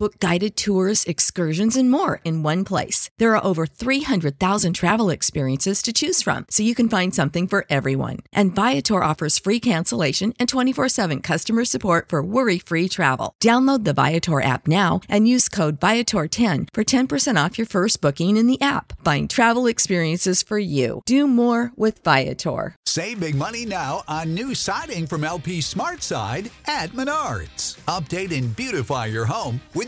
Book guided tours, excursions, and more in one place. There are over 300,000 travel experiences to choose from, so you can find something for everyone. And Viator offers free cancellation and 24 7 customer support for worry free travel. Download the Viator app now and use code Viator10 for 10% off your first booking in the app. Find travel experiences for you. Do more with Viator. Save big money now on new siding from LP Smart Side at Menards. Update and beautify your home with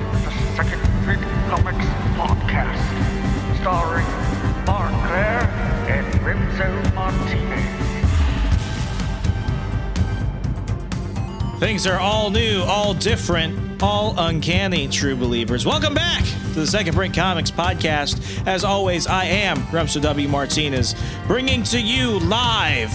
Comics Podcast, starring Mark Claire and Remso Martinez. Things are all new, all different, all uncanny, true believers. Welcome back to the Second Print Comics podcast. As always, I am Remso W. Martinez, bringing to you live.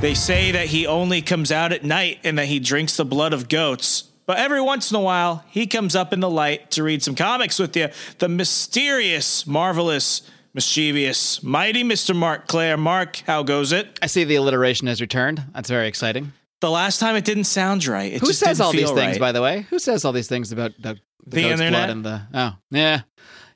They say that he only comes out at night and that he drinks the blood of goats. But every once in a while, he comes up in the light to read some comics with you. The mysterious, marvelous, mischievous, mighty Mr. Mark Claire. Mark, how goes it? I see the alliteration has returned. That's very exciting. The last time it didn't sound right. It Who says all these things, right. by the way? Who says all these things about the, the, The internet? blood and the oh yeah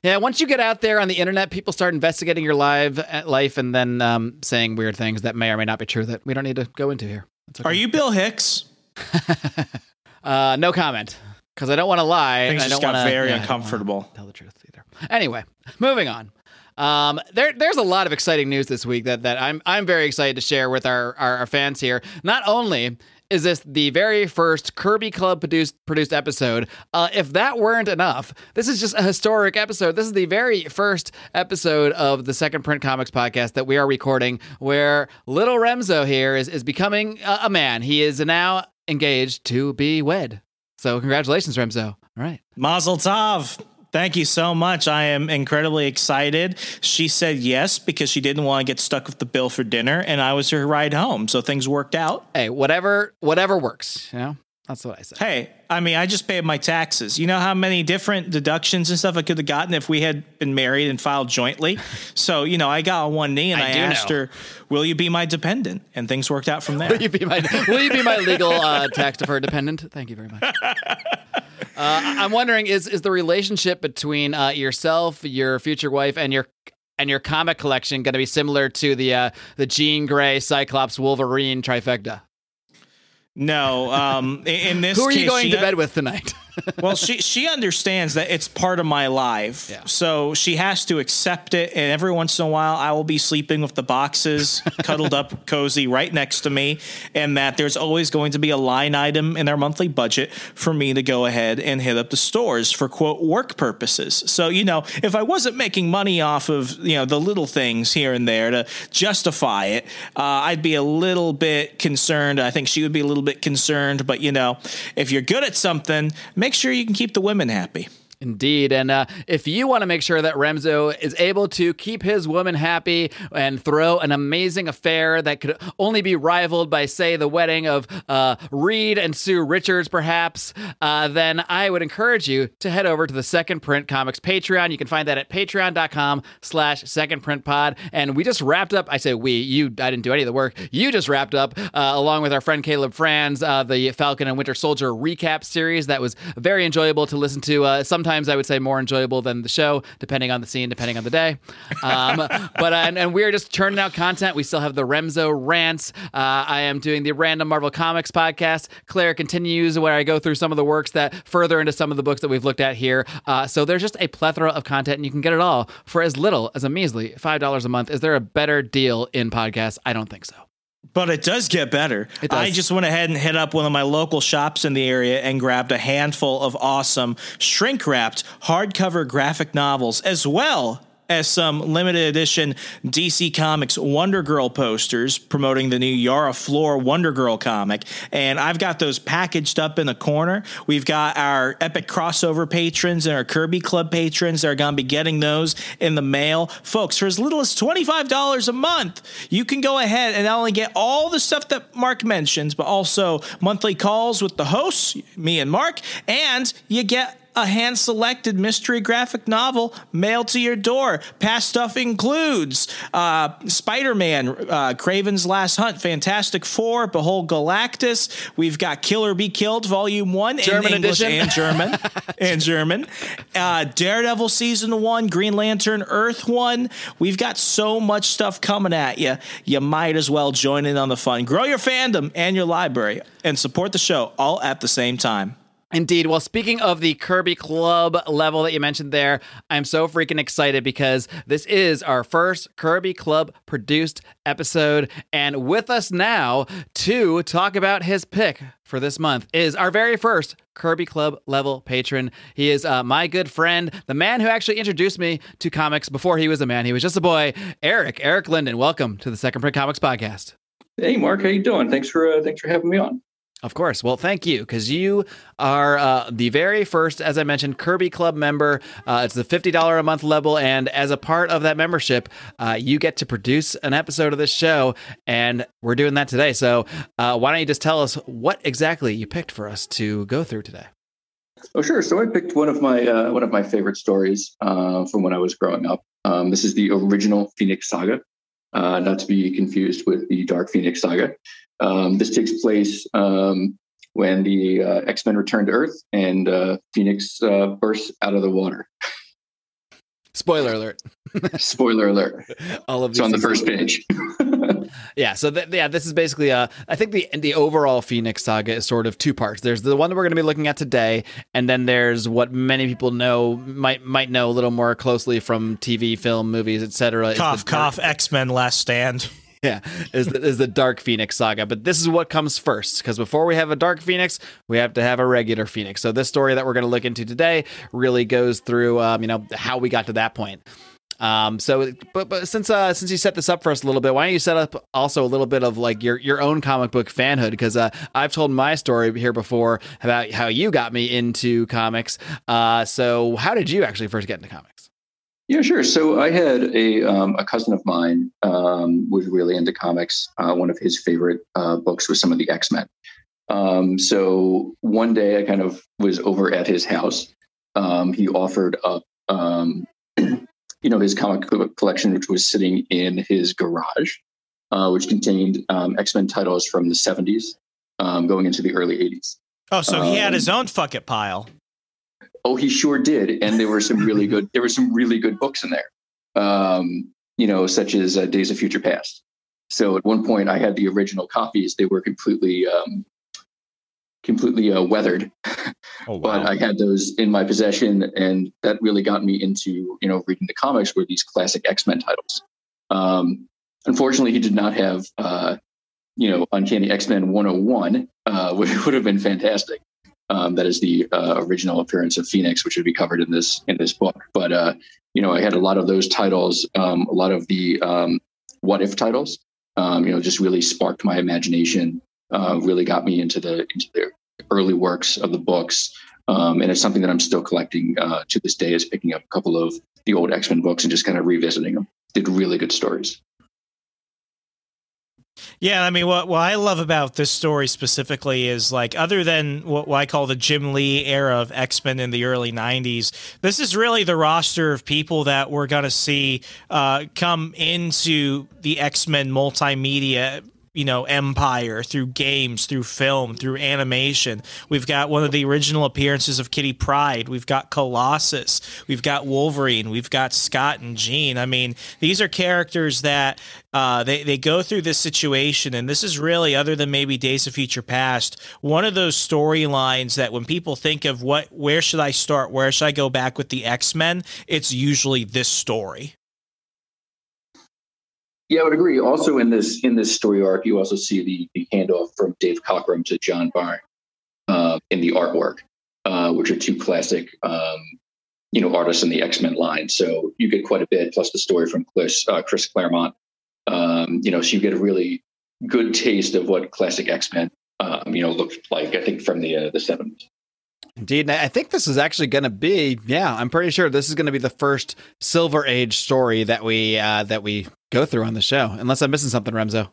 yeah? Once you get out there on the internet, people start investigating your live uh, life and then um, saying weird things that may or may not be true that we don't need to go into here. Okay. Are you Bill Hicks? Uh, no comment because I don't want to lie. Things I just got wanna, very yeah, uncomfortable. Tell the truth either. Anyway, moving on. Um, there, there's a lot of exciting news this week that, that I'm I'm very excited to share with our, our, our fans here. Not only is this the very first Kirby Club produced produced episode, uh, if that weren't enough, this is just a historic episode. This is the very first episode of the Second Print Comics podcast that we are recording, where little Remso here is is becoming a, a man. He is now engaged to be wed. So congratulations, Remso. All right. Mazel Tov. Thank you so much. I am incredibly excited. She said yes because she didn't want to get stuck with the bill for dinner, and I was her ride home. So things worked out. Hey, whatever whatever works. You know, that's what I said. Hey, I mean, I just paid my taxes. You know how many different deductions and stuff I could have gotten if we had been married and filed jointly? so, you know, I got on one knee and I I, asked know. her, Will you be my dependent? And things worked out from there. Will you be my Will you be my legal uh, tax deferred dependent? Thank you very much. Uh, I'm wondering is is the relationship between uh, yourself, your future wife, and your and your comic collection going to be similar to the uh, the Jean Grey, Cyclops, Wolverine trifecta? No, um, in this Who are you case, going to bed with tonight? well, she she understands that it's part of my life, Yeah. so she has to accept it. And every once in a while, I will be sleeping with the boxes cuddled up, cozy, right next to me, and that there's always going to be a line item in our monthly budget for me to go ahead and hit up the stores for quote work purposes. So you know, if I wasn't making money off of you know the little things here and there to justify it, uh, I'd be a little bit concerned. I think she would be a little bit concerned. But you know, if you're good at something, make sure you can keep the women happy. Indeed. And uh, if you want to make sure that Remso is able to keep his woman happy and throw an amazing affair that could only be rivaled by, say, the wedding of uh, Reed and Sue Richards, perhaps, uh, then I would encourage you to head over to the Second Print Comics Patreon. You can find that at patreon.com slash second print pod. And we just wrapped up, I say we, you, I didn't do any of the work. You just wrapped up, uh, along with our friend Caleb Franz, uh, the Falcon and Winter Soldier recap series that was very enjoyable to listen to. Uh, sometimes I would say more enjoyable than the show, depending on the scene, depending on the day. Um, but uh, and, and we're just churning out content. We still have the Remso rants. Uh, I am doing the Random Marvel Comics podcast. Claire continues where I go through some of the works that further into some of the books that we've looked at here. Uh, so there's just a plethora of content, and you can get it all for as little as a measly five dollars a month. Is there a better deal in podcasts? I don't think so. But it does get better. Does. I just went ahead and hit up one of my local shops in the area and grabbed a handful of awesome shrink wrapped hardcover graphic novels as well as some limited edition DC Comics Wonder Girl posters promoting the new Yara Flor Wonder Girl comic. And I've got those packaged up in the corner. We've got our Epic Crossover patrons and our Kirby Club patrons that are going to be getting those in the mail. Folks, for as little as $25 a month, you can go ahead and not only get all the stuff that Mark mentions, but also monthly calls with the hosts, me and Mark, and you get a hand selected mystery graphic novel mailed to your door. Past stuff includes uh, Spider Man, uh, Kraven's Last Hunt, Fantastic Four, Behold Galactus. We've got Kill or Be Killed, Volume 1 German in English edition. and German. and German. Uh, Daredevil Season 1, Green Lantern Earth 1. We've got so much stuff coming at you. You might as well join in on the fun. Grow your fandom and your library and support the show all at the same time. Indeed. Well, speaking of the Kirby Club level that you mentioned there, I'm so freaking excited because this is our first Kirby Club produced episode. And with us now to talk about his pick for this month is our very first Kirby Club level patron. He is uh, my good friend, the man who actually introduced me to comics before he was a man. He was just a boy, Eric. Eric Linden. Welcome to the Second Print Comics podcast. Hey, Mark, how you doing? Thanks for uh, thanks for having me on. Of course. Well, thank you because you are uh, the very first, as I mentioned, Kirby Club member. Uh, it's the $50 a month level. And as a part of that membership, uh, you get to produce an episode of this show. And we're doing that today. So uh, why don't you just tell us what exactly you picked for us to go through today? Oh, sure. So I picked one of my uh, one of my favorite stories uh, from when I was growing up. Um, this is the original Phoenix Saga, uh, not to be confused with the Dark Phoenix Saga. Um, this takes place um, when the uh, X Men return to Earth and uh, Phoenix uh, bursts out of the water. Spoiler alert. Spoiler alert! All of It's on the first page. Yeah, so th- yeah, this is basically uh I think the the overall Phoenix saga is sort of two parts. There's the one that we're going to be looking at today, and then there's what many people know might might know a little more closely from TV, film, movies, etc. is Cough, cough, X Men Last Stand. Yeah, is the, is the Dark Phoenix saga. But this is what comes first because before we have a Dark Phoenix, we have to have a regular Phoenix. So this story that we're going to look into today really goes through, um, you know, how we got to that point. Um, so, but, but since uh, since you set this up for us a little bit, why don't you set up also a little bit of like your your own comic book fanhood? Because uh, I've told my story here before about how you got me into comics. Uh, so how did you actually first get into comics? Yeah, sure. So I had a um, a cousin of mine um, was really into comics. Uh, one of his favorite uh, books was some of the X Men. Um, so one day I kind of was over at his house. Um, he offered up, um, you know, his comic co- collection, which was sitting in his garage, uh, which contained um, X Men titles from the seventies um, going into the early eighties. Oh, so he had his own fuck it pile. Oh, he sure did, and there were some really good. There were some really good books in there, um, you know, such as uh, Days of Future Past. So at one point, I had the original copies. They were completely, um, completely uh, weathered, Oh, but I had those in my possession, and that really got me into you know reading the comics were these classic X Men titles. Um, unfortunately, he did not have uh, you know Uncanny X Men 101, uh, which would have been fantastic. Um, that is the uh, original appearance of Phoenix, which would be covered in this in this book. But uh, you know, I had a lot of those titles, um, a lot of the um, what if titles. Um, you know, just really sparked my imagination. Uh, really got me into the into the early works of the books, um, and it's something that I'm still collecting uh, to this day. Is picking up a couple of the old X Men books and just kind of revisiting them. Did really good stories. Yeah, I mean, what what I love about this story specifically is like, other than what, what I call the Jim Lee era of X Men in the early '90s, this is really the roster of people that we're gonna see uh, come into the X Men multimedia you know empire through games through film through animation. We've got one of the original appearances of Kitty Pryde. We've got colossus. We've got wolverine. We've got scott and jean. I mean these are characters that uh, they, they go through this situation and this is really other than maybe days of future past one of those storylines that when people think of what where should i start where should i go back with the x-men it's usually this story Yeah, I would agree. Also, in this in this story arc, you also see the the handoff from Dave Cockrum to John Byrne uh, in the artwork, uh, which are two classic um, you know artists in the X Men line. So you get quite a bit, plus the story from Chris uh, Chris Claremont. Um, you know, so you get a really good taste of what classic X Men um, you know looked like. I think from the uh, the seventies. Indeed. And I think this is actually going to be, yeah, I'm pretty sure this is going to be the first Silver Age story that we uh, that we go through on the show. Unless I'm missing something, Remso.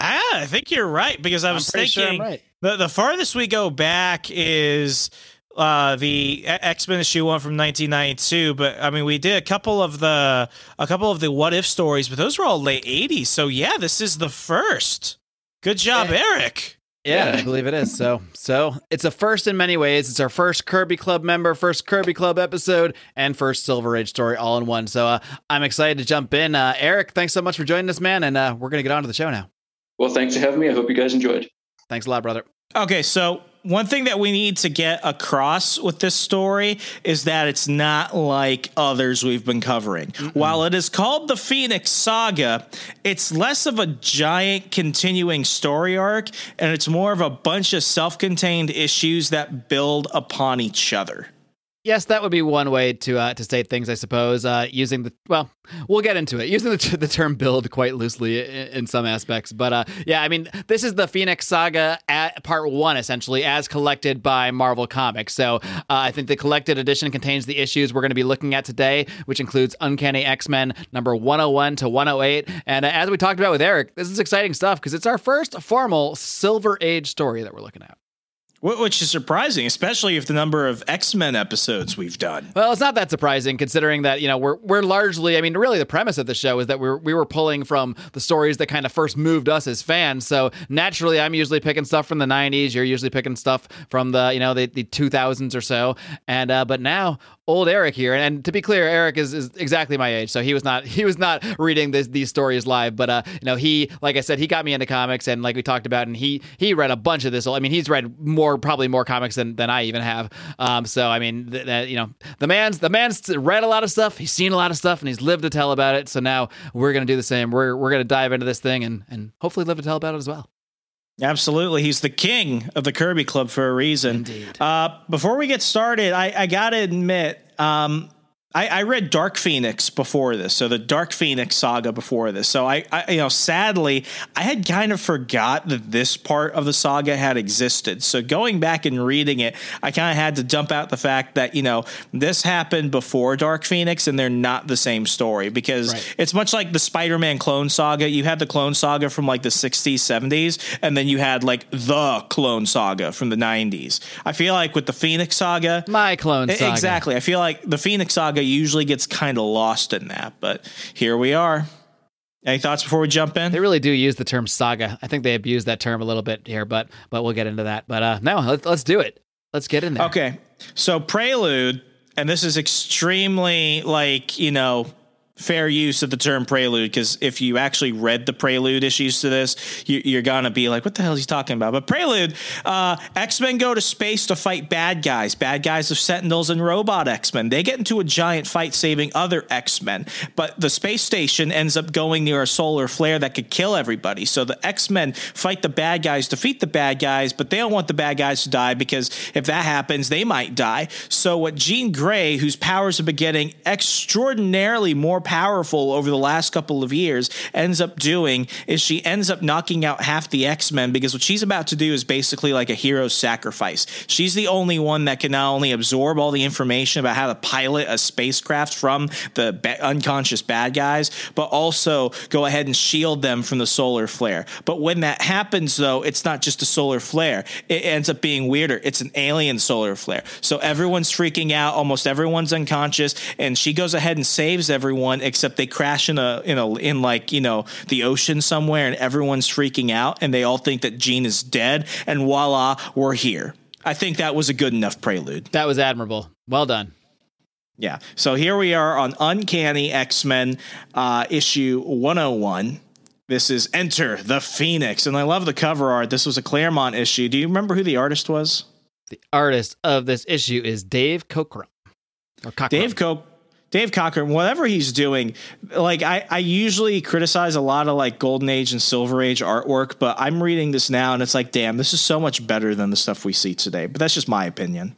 Ah, I think you're right because I was pretty sure thinking right. the the farthest we go back is uh the X Men issue one from 1992. But I mean, we did a couple of the a couple of the what if stories, but those were all late 80s. So yeah, this is the first. Good job, Eric. Yeah, Yeah. I believe it is. So, so it's a first in many ways. It's our first Kirby Club member, first Kirby Club episode, and first Silver Age story all in one. So, uh, I'm excited to jump in. Uh, Eric, thanks so much for joining us, man, and uh, we're gonna get on to the show now. Well, thanks for having me. I hope you guys enjoyed. Thanks a lot, brother. Okay, so one thing that we need to get across with this story is that it's not like others we've been covering. While it is called the Phoenix Saga, it's less of a giant continuing story arc and it's more of a bunch of self contained issues that build upon each other. Yes, that would be one way to uh, to state things, I suppose. Uh, using the well, we'll get into it. Using the, the term "build" quite loosely in, in some aspects, but uh, yeah, I mean, this is the Phoenix Saga at part one, essentially, as collected by Marvel Comics. So uh, I think the collected edition contains the issues we're going to be looking at today, which includes Uncanny X Men number 101 to 108. And uh, as we talked about with Eric, this is exciting stuff because it's our first formal Silver Age story that we're looking at. Wh- Which is surprising, especially if the number of X Men episodes we've done. Well, it's not that surprising considering that you know we're we're largely. I mean, really, the premise of the show is that we're we were pulling from the stories that kind of first moved us as fans. So naturally, I'm usually picking stuff from the '90s. You're usually picking stuff from the you know the, the 2000s or so. And uh, but now old Eric here, and, to be clear, Eric is, is exactly my age, so he was not he was not reading this, these stories live. But uh, you know, he like I said, he got me into comics, and like we talked about, and he he read a bunch of this. I mean, he's read more probably more comics than, than I even have. Um, so I mean, th- that you know, the man's the man's read a lot of stuff, he's seen a lot of stuff, and he's lived to tell about it. So now we're gonna do the same. We're we're gonna dive into this thing and and hopefully live to tell about it as well. Absolutely. He's the king of the Kirby Club for a reason. Indeed. Uh, before we get started, I, I got to admit, um, I, I read Dark Phoenix before this, so the Dark Phoenix saga before this. So I, I, you know, sadly, I had kind of forgot that this part of the saga had existed. So going back and reading it, I kind of had to dump out the fact that you know this happened before Dark Phoenix, and they're not the same story because Right. it's much like the Spider-Man clone saga. You had the clone saga from like the 60s, 70s, and then you had like the clone saga from the 90s. I feel like with the Phoenix saga, My clone saga. Exactly. I feel like the Phoenix Saga usually gets kind of lost in that, but here we are. Any thoughts before we jump in? They really do use the term saga. I think they abuse that term a little bit here, but but we'll get into that. But uh, no, let's let's do it. Let's get in there. Okay. So Prelude, and this is extremely like, you know, fair use of the term prelude because if you actually read the prelude issues to this, you, you're gonna be like, "What the hell is he talking about?" But prelude, uh, X Men go to space to fight bad guys. Bad guys of Sentinels and Robot X Men. They get into a giant fight saving other X Men, but the space station ends up going near a solar flare that could kill everybody. So the X Men fight the bad guys, defeat the bad guys, but they don't want the bad guys to die because if that happens, they might die. So what Jean Grey, whose powers have been getting extraordinarily more powerful over the last couple of years, ends up doing is she ends up knocking out half the X Men because what she's about to do is basically like a hero sacrifice. She's the only one that can not only absorb all the information about how to pilot a spacecraft from the unconscious bad guys, but also go ahead and shield them from the solar flare. But when that happens, though, it's not just a solar flare. It ends up being weirder. It's an alien solar flare. So everyone's freaking out. Almost everyone's unconscious, and she goes ahead and saves everyone except they crash in a in a in like you know the ocean somewhere, and everyone's freaking out, and they all think that Jean is dead, and voila, we're here. I think that was a good enough prelude. That was admirable. Well done. Yeah. So here we are on Uncanny X Men uh, issue 101. This is Enter the Phoenix. And I love the cover art. This was a Claremont issue. Do you remember who the artist was? The artist of this issue is Dave Cockrum. Or Cockrum. Dave Coke. Dave Cochran, whatever he's doing, like I, I usually criticize a lot of like Golden Age and Silver Age artwork, but I'm reading this now and it's like, damn, this is so much better than the stuff we see today. But that's just my opinion.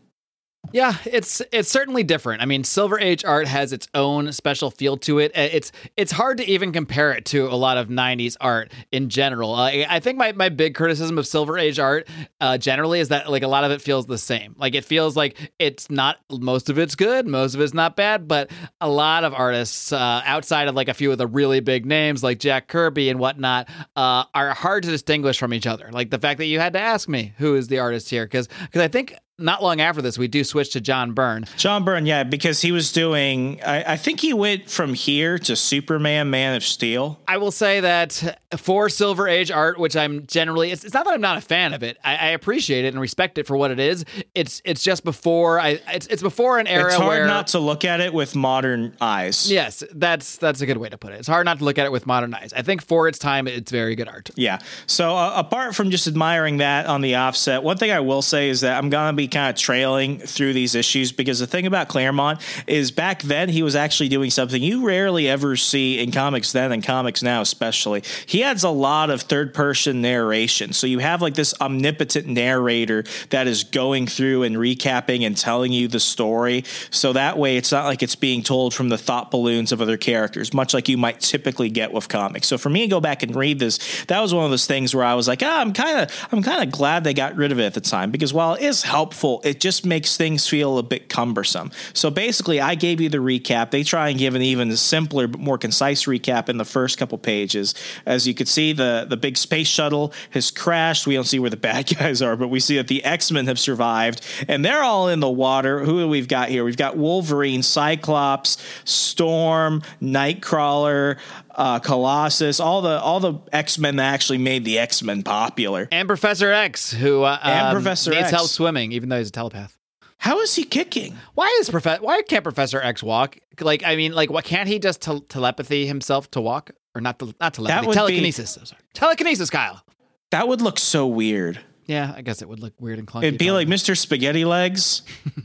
Yeah, it's it's certainly different. I mean, Silver Age art has its own special feel to it. Uh, It's it's hard to even compare it to a lot of '90s art in general. Uh, I think my, my big criticism of Silver Age art uh, generally is that like a lot of it feels the same. Like it feels like it's not most of it's good, most of it's not bad, but a lot of artists uh, outside of like a few of the really big names like Jack Kirby and whatnot uh, are hard to distinguish from each other. Like the fact that you had to ask me who is the artist here because because I think not long after this, we do switch to John Byrne. John Byrne, yeah, because he was doing. I, I think he went from here to Superman, Man of Steel. I will say that for Silver Age art, which I'm generally, it's, it's not that I'm not a fan of it. I, I appreciate it and respect it for what it is. It's it's just before I. It's it's before an era It's hard where not to look at it with modern eyes. Yes, that's that's a good way to put it. It's hard not to look at it with modern eyes. I think for its time, it's very good art. Yeah. So uh, apart from just admiring that on the offset, one thing I will say is that I'm gonna be kind of trailing through these issues because the thing about Claremont is back then he was actually doing something you rarely ever see in comics then and comics now especially. He has a lot of third person narration. So you have like this omnipotent narrator that is going through and recapping and telling you the story. So that way it's not like it's being told from the thought balloons of other characters, much like you might typically get with comics. So for me to go back and read this, that was one of those things where I was like, ah, I'm kind of I'm kind of glad they got rid of it at the time because while it is helpful, it just makes things feel a bit cumbersome. So basically, I gave you the recap. They try and give an even simpler but more concise recap in the first couple pages. As you could see, the the big space shuttle has crashed. We don't see where the bad guys are, but we see that the X Men have survived, and they're all in the water. Who we've got here? We've got Wolverine, Cyclops, Storm, Nightcrawler, uh, Colossus, all the all the X Men that actually made the X Men popular. And Professor X, who uh, And um, Professor needs X. help swimming, even though he's a telepath. How is he kicking? Why is Prof- Why can't Professor X walk? Like, I mean, like, what can't he just tel- telepathy himself to walk, or not? Tel- not telepathy, be- telekinesis. Sorry. Telekinesis, Kyle. That would look so weird. Yeah, I guess it would look weird and clunky. It'd be like. Mr. Spaghetti Legs.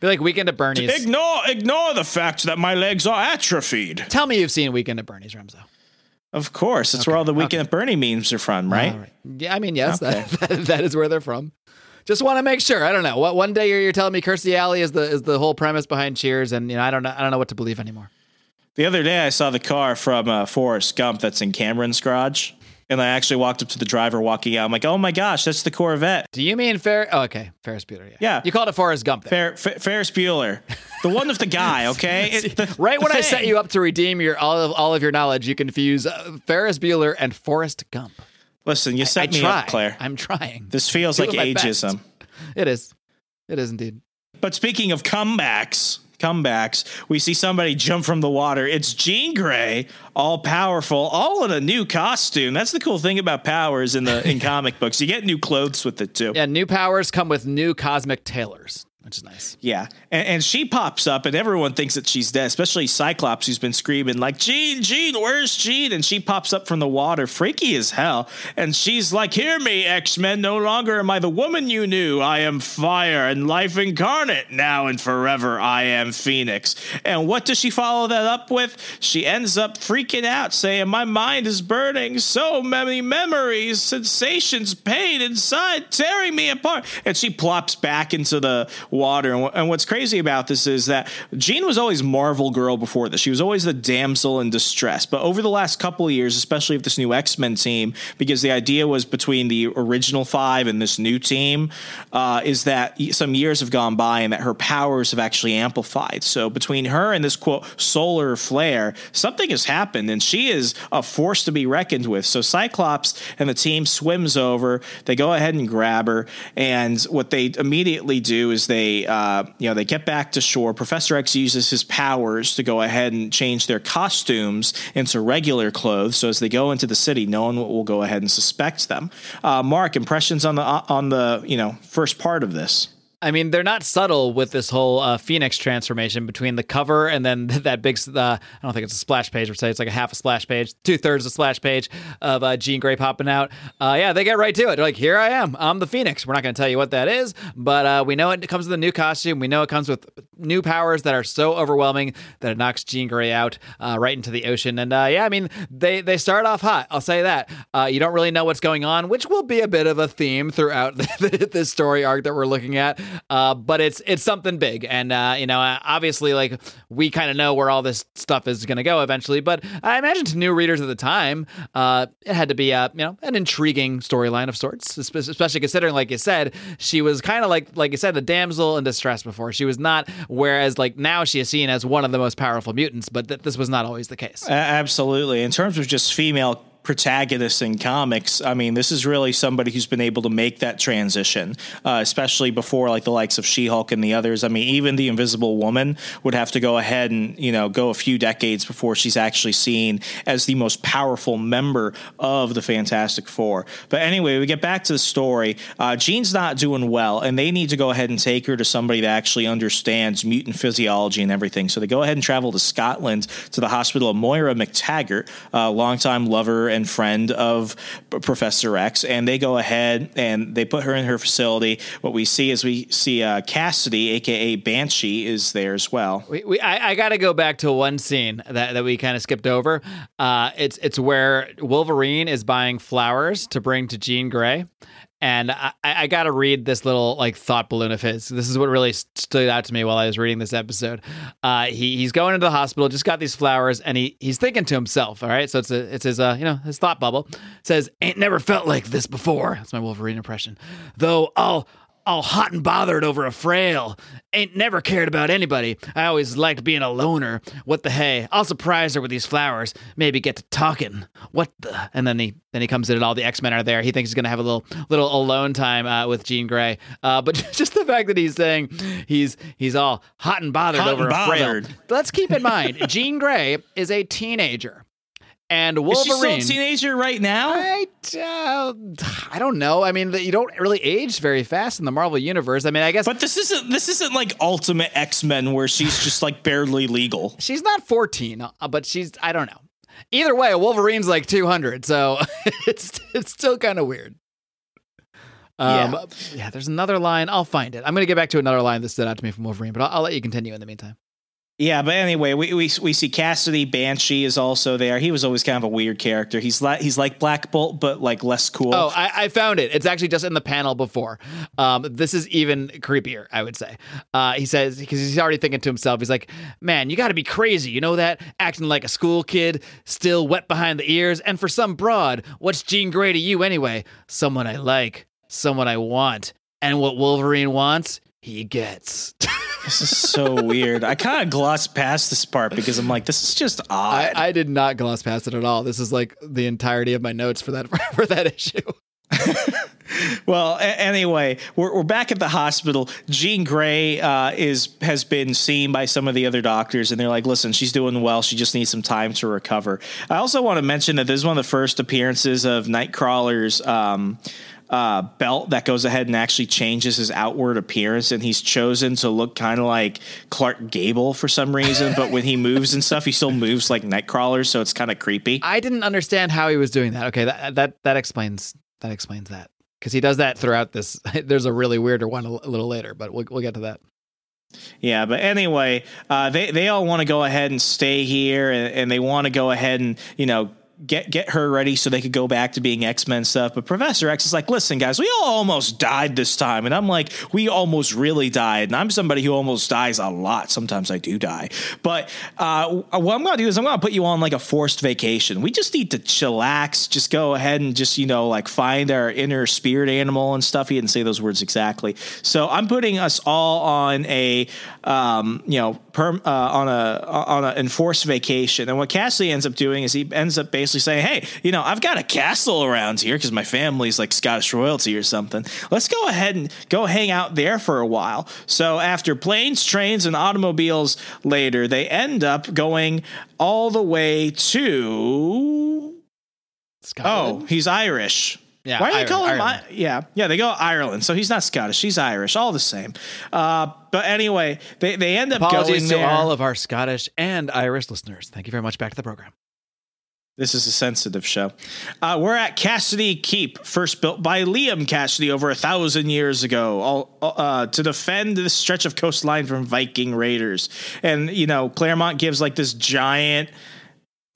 be like Weekend at Bernie's. Ignore ignore the fact that my legs are atrophied. Tell me you've seen Weekend at Bernie's, Remso. Of course, that's where all the Weekend at Bernie memes are from, right? Right. Yeah, I mean, yes, Okay. that, that, that is where they're from. Just want to make sure. I don't know. What one day you're, you're telling me Kirstie Alley is the is the whole premise behind Cheers, and you know I don't know I don't know what to believe anymore. The other day, I saw the car from uh, Forrest Gump that's in Cameron's garage, and I actually walked up to the driver walking out. I'm like, "Oh my gosh, that's the Corvette." Do you mean Fer? Oh, okay, Ferris Bueller. Yeah. Yeah. You called it Forrest Gump. There. Fer- Fer- Ferris Bueller, the one with the guy. Okay, It- the- Right the when I set you up to redeem your all of all of your knowledge, you confuse uh, Ferris Bueller and Forrest Gump. Listen, you I set me try. up, Claire. I'm trying. This feels Doing like my best. ageism. It is. It is indeed. But speaking of comebacks, comebacks, we see somebody jump from the water. It's Jean Grey, all powerful, all in a new costume. That's the cool thing about powers in the in comic books. You get new clothes with it too. Yeah, new powers come with new cosmic tailors, which is nice. Yeah, and, and she pops up, and everyone thinks that she's dead, especially Cyclops, who's been screaming like, "Jean, Jean, where's Jean?" And she pops up from the water, freaky as hell, and she's like, "Hear me, X Men! No longer am I the woman you knew. I am fire and life incarnate. Now and forever, I am Phoenix." And what does she follow that up with? She ends up freaking out, saying, "My mind is burning. So many memories, sensations, pain inside, tearing me apart." And she plops back into the water. And, and what's crazy about this is that Jean was always Marvel girl before this. She was always the damsel in distress. But over the last couple of years, especially with this new X Men team, because the idea was between the original five and this new team, uh, is that some years have gone by and that her powers have actually amplified. So between her and this quote solar flare, something has happened, and she is a force to be reckoned with. So Cyclops and the team swims over. They go ahead and grab her, and what they immediately do is they, uh, you know, they get back to shore. Professor X uses his powers to go ahead and change their costumes into regular clothes. So as they go into the city, no one will go ahead and suspect them. Uh, Mark, impressions on the on the you know first part of this. I mean, they're not subtle with this whole uh, Phoenix transformation between the cover and then that big. Uh, I don't think it's a splash page. We'd say it's like a half a splash page, two thirds a splash page of uh, Jean Grey popping out. Uh, yeah, they get right to it. They're like, "Here I am. I'm the Phoenix." We're not going to tell you what that is, but uh, we know it comes with a new costume. We know it comes with new powers that are so overwhelming that it knocks Jean Grey out uh, right into the ocean. And yeah, I mean, they they start off hot. I'll say that. You don't really know what's going on, which will be a bit of a theme throughout this story arc that we're looking at. Uh, but it's it's something big, and uh, you know, uh, obviously, like we kind of know where all this stuff is going to go eventually. But I imagine to new readers at the time, uh, it had to be a you know an intriguing storyline of sorts, especially considering, like you said, she was kind of like like you said, the damsel in distress before. She was not, whereas like now she is seen as one of the most powerful mutants, but th- this was not always the case. Absolutely. In terms of just female protagonists in comics, I mean, this is really somebody who's been able to make that transition, uh, especially before like the likes of She Hulk and the others. I mean, even the Invisible Woman would have to go ahead and you know go a few decades before she's actually seen as the most powerful member of the Fantastic Four. But anyway, we get back to the story. Uh, Jean's not doing well, and they need to go ahead and take her to somebody that actually understands mutant physiology and everything. So they go ahead and travel to Scotland to the hospital of Moira McTaggart, a longtime lover and friend of Professor X, and they go ahead and they put her in her facility. What we see is we see uh, Cassidy, aka Banshee, is there as well. We, we, I, I got to go back to one scene that, that we kind of skipped over. Uh, it's it's where Wolverine is buying flowers to bring to Jean Grey, and I, I got to read this little like thought balloon of his. This is what really stood out to me while I was reading this episode. Uh, he he's going into the hospital, just got these flowers, and he he's thinking to himself. All right, so it's a it's his uh you know his thought bubble It says ain't never felt like this before. That's my Wolverine impression. Though I'll all hot and bothered over a frail. Ain't never cared about anybody. I always liked being a loner. What the hey? I'll surprise her with these flowers. Maybe get to talking. What the? And then he then he comes in and all the X Men are there. He thinks he's gonna have a little little alone time uh, with Jean Grey. Uh, but just the fact that he's saying he's he's all hot and bothered Hot over and a frail. Let's keep in mind, Jean Grey is a teenager. And Is she still a teenager right now? I, uh, I don't know. I mean, you don't really age very fast in the Marvel universe. I mean, I guess But this isn't this isn't like Ultimate X Men where she's just like barely legal. she's not 14, uh, but she's I don't know. Either way, Wolverine's like 200, so it's it's still kind of weird. Um, yeah. there's another line. I'll find it. I'm gonna get back to another line that stood out to me from Wolverine, but I'll, I'll let you continue in the meantime. Yeah, but anyway, we, we we see Cassidy Banshee is also there. He was always kind of a weird character. He's like he's like Black Bolt, but like less cool. Oh, I, I found it. It's actually just in the panel before. Um, this is even creepier, I would say. Uh, he says because he's already thinking to himself. He's like, "Man, you got to be crazy. You know that acting like a school kid, still wet behind the ears, and for some broad, what's Jean Grey to you anyway? Someone I like, someone I want, and what Wolverine wants, he gets." This is so weird. I kind of glossed past this part because I'm like, this is just I, odd. I did not gloss past it at all. This is like the entirety of my notes for that for that issue. well, a- anyway, we're, we're back at the hospital. Jean Grey uh, is has been seen by some of the other doctors, and they're like, "Listen, she's doing well. She just needs some time to recover." I also want to mention that this is one of the first appearances of Nightcrawler's. Um, uh, belt that goes ahead and actually changes his outward appearance, and he's chosen to look kind of like Clark Gable for some reason. but when he moves and stuff, he still moves like Nightcrawler, so it's kind of creepy. I didn't understand how he was doing that. Okay, that that that explains that explains that because he does that throughout this. There's a really weirder one a, a little later, but we'll we'll get to that. Yeah, but anyway, uh, they they all want to go ahead and stay here, and, and they want to go ahead and you know get get her ready so they could go back to being X Men stuff. But Professor X is like, listen, guys, we all almost died this time, and I'm like, we almost really died, and I'm somebody who almost dies a lot. Sometimes I do die, but uh, what I'm to do is I'm to put you on like a forced vacation. We just need to chillax, just go ahead and just you know like find our inner spirit animal and stuff. He didn't say those words exactly, so I'm putting us all on a um, you know perm uh, on a on an enforced vacation. And what Cassidy ends up doing is he ends up basically saying, "Hey, you know, I've got a castle around here because my family's like Scottish royalty or something. Let's go ahead and go hang out there for a while." So after planes, trains, and automobiles later, they end up going all the way to. Oh, he's Irish. Yeah, Why do they call him? I- yeah, yeah. They go Ireland, so he's not Scottish. He's Irish. All the same. Uh, but anyway, they they end up apologies going to there. all of our Scottish and Irish listeners. Thank you very much. Back to the program. This is a sensitive show. Uh, we're at Cassidy Keep, first built by Liam Cassidy over a thousand years ago, all, uh, to defend this stretch of coastline from Viking raiders. And you know, Claremont gives like this giant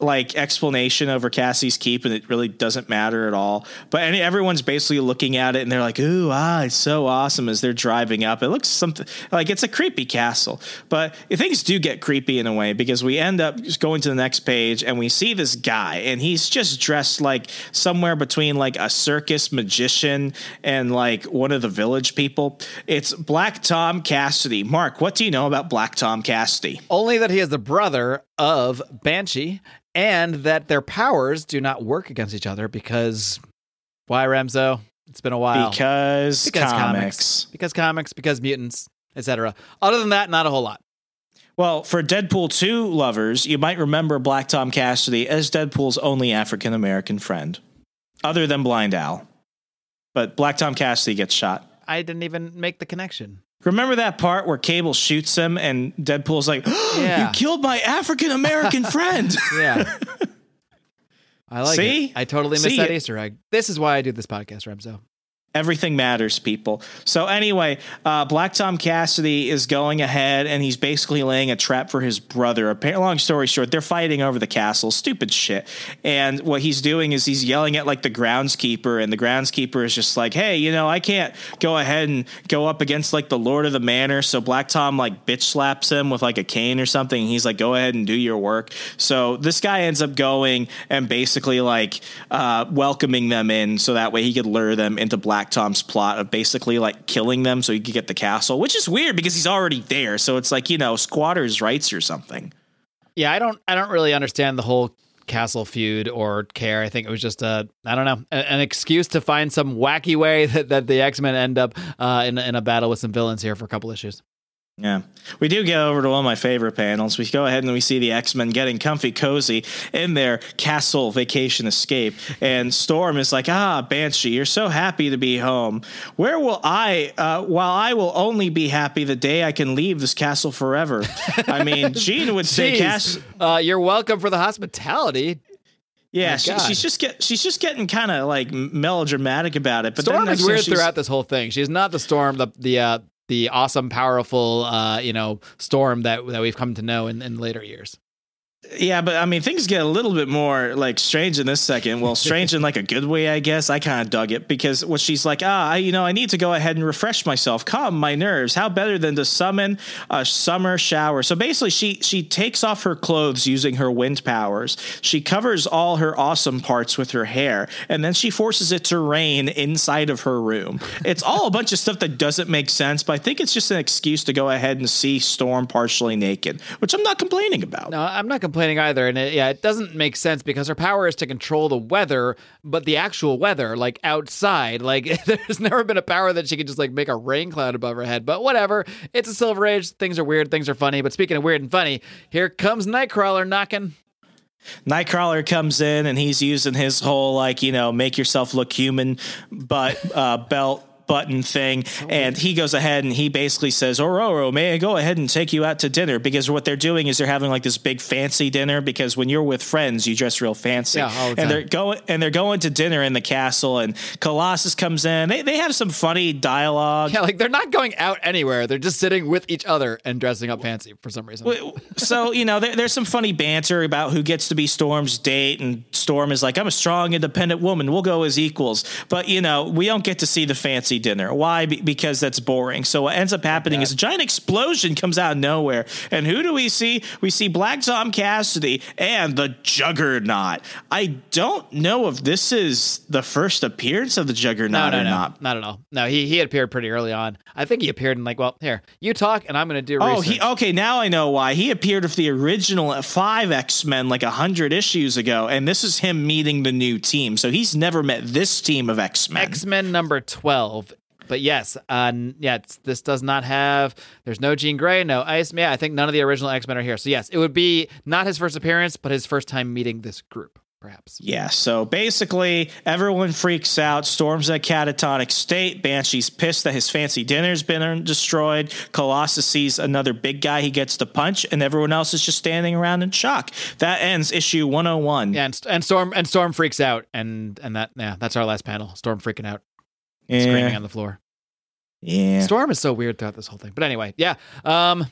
like explanation over Cassie's keep, and it really doesn't matter at all. But everyone's basically looking at it, and they're like, "Ooh, ah, it's so awesome!" As they're driving up, it looks something like it's a creepy castle. But things do get creepy in a way because we end up just going to the next page, and we see this guy, and he's just dressed like somewhere between like a circus magician and like one of the village people. It's Black Tom Cassidy. Mark, what do you know about Black Tom Cassidy? Only that he is the brother of Banshee and that their powers do not work against each other because why Remso? It's been a while. Because, Because comics. Because comics, because mutants, etc. Other than that, not a whole lot. Well, for Deadpool 2 lovers, you might remember Black Tom Cassidy as Deadpool's only African American friend, other than Blind Al. But Black Tom Cassidy gets shot. I didn't even make the connection. Remember that part where Cable shoots him and Deadpool's like, Yeah. You killed my African American friend. Yeah. I like See? it. I totally missed See? that Easter egg. This is why I do this podcast, Remso. Everything matters, people. So anyway, uh, Black Tom Cassidy is going ahead, and he's basically laying a trap for his brother. Appa- Long story short, they're fighting over the castle, stupid shit. And what he's doing is he's yelling at like the groundskeeper, and the groundskeeper is just like, "Hey, you know, I can't go ahead and go up against like the lord of the manor." So Black Tom like bitch slaps him with like a cane or something. He's like, "Go ahead and do your work." So this guy ends up going and basically like uh, welcoming them in, so that way he could lure them into Black Tom's plot of basically like killing them, so he could get the castle. Which is weird because he's already there. So it's like you know squatters' rights or something. Yeah, I don't I don't really understand the whole castle feud or care. I think it was just a I don't know an excuse to find some wacky way that, that the X Men end up uh, in in a battle with some villains here for a couple issues. Yeah. We do get over to one of my favorite panels. We go ahead and we see the X Men getting comfy cozy in their castle vacation escape. And Storm is like, Ah, Banshee, you're so happy to be home. Where will I, uh, while I will only be happy the day I can leave this castle forever? I mean, Jean would say. Cass. Uh, you're welcome for the hospitality. Yeah, she, she's just get she's just getting kind of like melodramatic about it. But Storm then is weird throughout this whole thing. She's not the Storm, the the uh, the awesome, powerful, uh, you know, Storm that that we've come to know in, in later years. Yeah, but I mean, things get a little bit more like strange in this second. Well, strange in like a good way, I guess. I kind of dug it because what she's like, ah, I, you know, I need to go ahead and refresh myself, calm my nerves. How better than to summon a summer shower? So basically, she she takes off her clothes using her wind powers. She covers all her awesome parts with her hair, and then she forces it to rain inside of her room. It's all a bunch of stuff that doesn't make sense, but I think it's just an excuse to go ahead and see Storm partially naked, which I'm not complaining about. No, I'm not complaining either. And it, yeah, it doesn't make sense because her power is to control the weather, but the actual weather, like outside, like there's never been a power that she could just like make a rain cloud above her head. But whatever. It's a Silver Age. Things are weird. Things are funny. But speaking of weird and funny, here comes Nightcrawler knocking. Nightcrawler comes in and he's using his whole like you know make yourself look human but uh, belt button thing and he goes ahead and he basically says oh, Ororo may I go ahead and take you out to dinner? Because what they're doing is they're having like this big fancy dinner because when you're with friends you dress real fancy. Yeah, the and they're going and they're going to dinner in the castle and Colossus comes in. They, they have some funny dialogue. Yeah, like they're not going out anywhere. They're just sitting with each other and dressing up fancy for some reason. so you know there, there's some funny banter about who gets to be storm's date and storm is like i'm a strong independent woman. We'll go as equals. But you know we don't get to see the fancy dinner why Be- because that's boring so what ends up happening is a giant explosion comes out of nowhere and who do we see we see black tom cassidy and the juggernaut i don't know if this is the first appearance of the No, juggernaut no, or no, not not at all. No, he he appeared pretty early on. I think he appeared in like, well, here you talk, and I'm going to do. Oh, research. he okay. Now I know why he appeared with the original five X Men like a hundred issues ago, and this is him meeting the new team. So he's never met this team of X Men. X Men number twelve. But yes, uh, yeah, this does not have. There's no Jean Grey, no Ice. Yeah, I think none of the original X Men are here. So yes, it would be not his first appearance, but his first time meeting this group, perhaps. Yeah. So basically, everyone freaks out. Storm's in a catatonic state. Banshee's pissed that his fancy dinner's been destroyed. Colossus sees another big guy he gets to punch, and everyone else is just standing around in shock. That ends issue 101. Yeah, and, and Storm and Storm freaks out, and and that yeah, that's our last panel. Storm freaking out, Yeah. screaming on the floor. yeah. Storm is so weird throughout this whole thing. But anyway, yeah. Um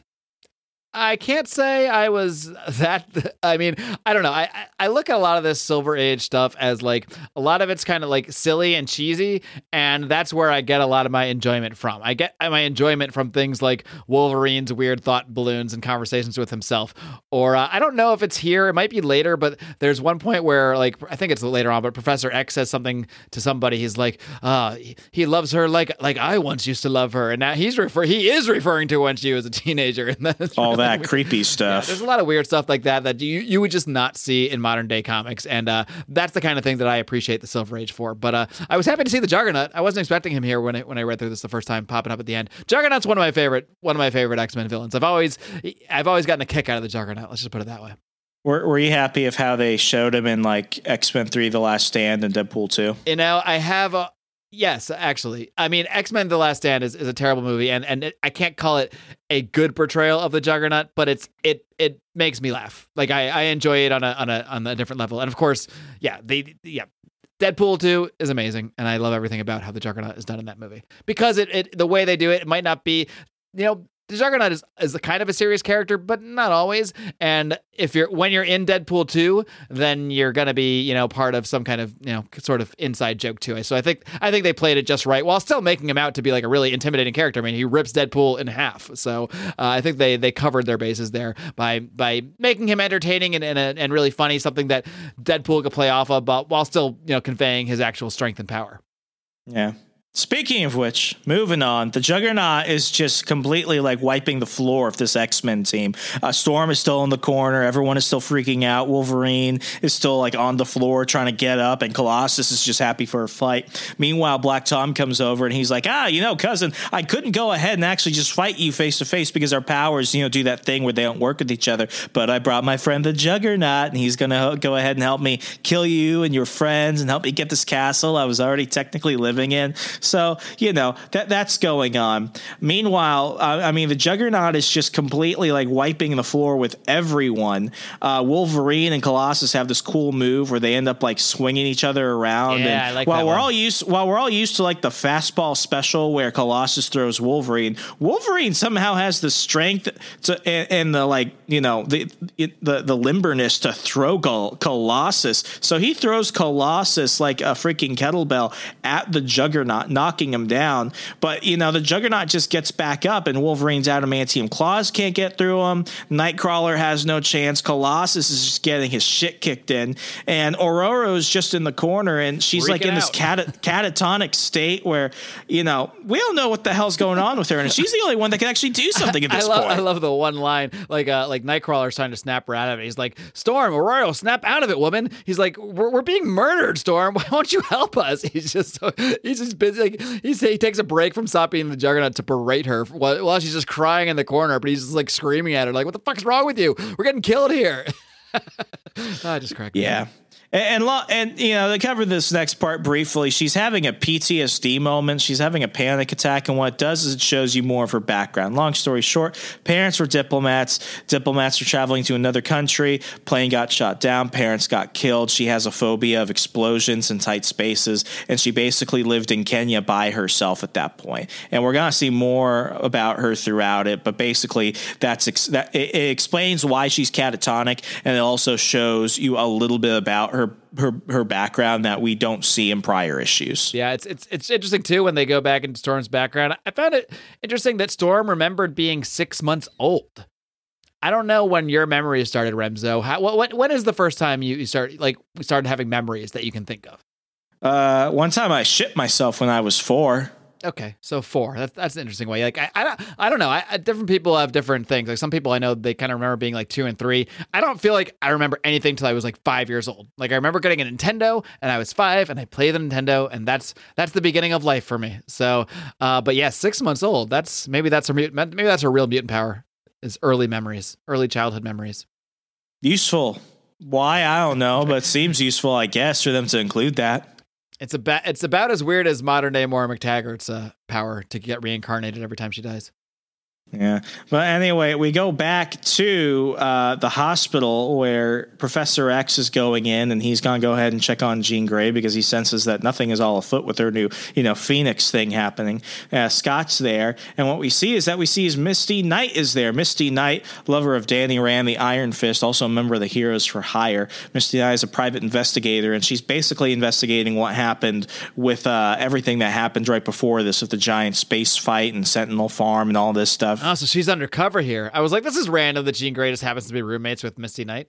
I can't say I was that. I mean, I don't know. I I- look at a lot of this Silver Age stuff as like a lot of it's kind of like silly and cheesy, and that's where I get a lot of my enjoyment from. I get my enjoyment from things like Wolverine's weird thought balloons and conversations with himself, or uh, I don't know if it's here. It might be later, but there's one point where like I think it's later on, but Professor X says something to somebody. He's like, uh, he- loves her like like I once used to love her, and now he's refer he is referring to when she was a teenager, and that's All really that weird. creepy Yeah, stuff. there's a lot of weird stuff like that that you you would just not see in modern day comics, and uh, that's the kind of thing that I appreciate the Silver Age for. But uh, I was happy to see the Juggernaut. I wasn't expecting him here when I, when I read through this the first time, popping up at the end. Juggernaut's one of my favorite one of my favorite X Men villains. I've always I've always gotten a kick out of the Juggernaut. Let's just put it that way. Were, were you happy of how they showed him in like X Men Three: The Last Stand and Deadpool Two? You know, I have a yes, actually. I mean, X Men: The Last Stand is, is a terrible movie, and and it, I can't call it a good portrayal of the Juggernaut, but it's it it makes me laugh. Like I, I enjoy it on a on a on a different level, and of course, yeah, they yeah. Deadpool 2 is amazing, and I love everything about how the Juggernaut is done in that movie. Because it, it the way they do it, it might not be, you know, the Juggernaut is, is kind of a serious character, but not always. And if you're when you're in Deadpool 2, then you're gonna be, you know, part of some kind of, you know, sort of inside joke too. So I think I think they played it just right while still making him out to be like a really intimidating character. I mean, he rips Deadpool in half. So uh, I think they they covered their bases there by by making him entertaining and and, and really funny, something that Deadpool could play off of, but while still, you know, conveying his actual strength and power. Yeah. Speaking of which, moving on, the Juggernaut is just completely like wiping the floor of this X Men team. Uh, Storm is still in the corner. Everyone is still freaking out. Wolverine is still like on the floor trying to get up, and Colossus is just happy for a fight. Meanwhile, Black Tom comes over and he's like, "Ah, you know, cousin, I couldn't go ahead and actually just fight you face to face because our powers, you know, do that thing where they don't work with each other. But I brought my friend the Juggernaut, and he's gonna go ahead and help me kill you and your friends and help me get this castle I was already technically living in. So you know that that's going on. Meanwhile, uh, I mean, the Juggernaut is just completely like wiping the floor with everyone. Uh, Wolverine and Colossus have this cool move where they end up like swinging each other around. Yeah, and I like while that we're one. all used, while we're all used to like the fastball special where Colossus throws Wolverine, Wolverine somehow has the strength to and, and the like, you know, the it, the the limberness to throw Col- Colossus. So he throws Colossus like a freaking kettlebell at the Juggernaut, knocking him down. But you know, the Juggernaut just gets back up, and Wolverine's adamantium claws can't get through him. Nightcrawler has no chance. Colossus is just getting his shit kicked in, and Ororo's just in the corner, and she's like Freaking in this cat- catatonic state where you know we don't know what the hell's going on with her, and she's the only one that can actually do something at I this love, point. I love the one line, like uh, like Nightcrawler's trying to snap her out of it. He's like, "Storm, Ororo, snap out of it, woman." He's like, "We're, we're being murdered, Storm. Why won't you help us?" He's just so, he's just busy. Like, he's, he takes a break from stopping the Juggernaut to berate her while, while she's just crying in the corner, but he's just like screaming at her, like, "What the fuck's wrong with you? We're getting killed here." I just cracked. Yeah. And, and and you know they cover this next part briefly. She's having a PTSD moment. She's having a panic attack, and what it does is it shows you more of her background. Long story short, parents were diplomats. Diplomats were traveling to another country. Plane got shot down. Parents got killed. She has a phobia of explosions and tight spaces, and she basically lived in Kenya by herself at that point. And we're gonna see more about her throughout it, but basically that's ex- that it, it explains why she's catatonic, and it also shows you a little bit about her her her background that we don't see in prior issues. Yeah, it's it's it's interesting too when they go back into Storm's background. I found it interesting that Storm remembered being six months old. I don't know when your memories started, Remso. How what, what when is the first time you, you start like started having memories that you can think of? Uh, one time I shit myself when I was four. Okay, so four. That's that's an interesting way. Like I, I don't I don't know. I, I, different people have different things. Like some people I know they kind of remember being like two and three. I don't feel like I remember anything till I was like five years old. Like I remember getting a Nintendo and I was five and I played the Nintendo and that's that's the beginning of life for me. So, uh, but yeah, six months old. That's maybe that's a mut- maybe that's a real mutant power. Is early memories, early childhood memories. Useful. Why I don't know, but seems useful, I guess, for them to include that. It's about it's about as weird as modern day Moira McTaggart's uh, power to get reincarnated every time she dies. Yeah. But anyway, we go back to uh, the hospital where Professor X is going in, and he's going to go ahead and check on Jean Grey because he senses that nothing is all afoot with her new, you know, Phoenix thing happening. Uh, Scott's there, and what we see is that we see is Misty Knight is there. Misty Knight, lover of Danny Rand, the Iron Fist, also a member of the Heroes for Hire. Misty Knight is a private investigator, and she's basically investigating what happened with uh, everything that happened right before this with the giant space fight and Sentinel Farm and all this stuff. Oh, so she's undercover here. I was like, this is random that Jean Grey just happens to be roommates with Misty Knight.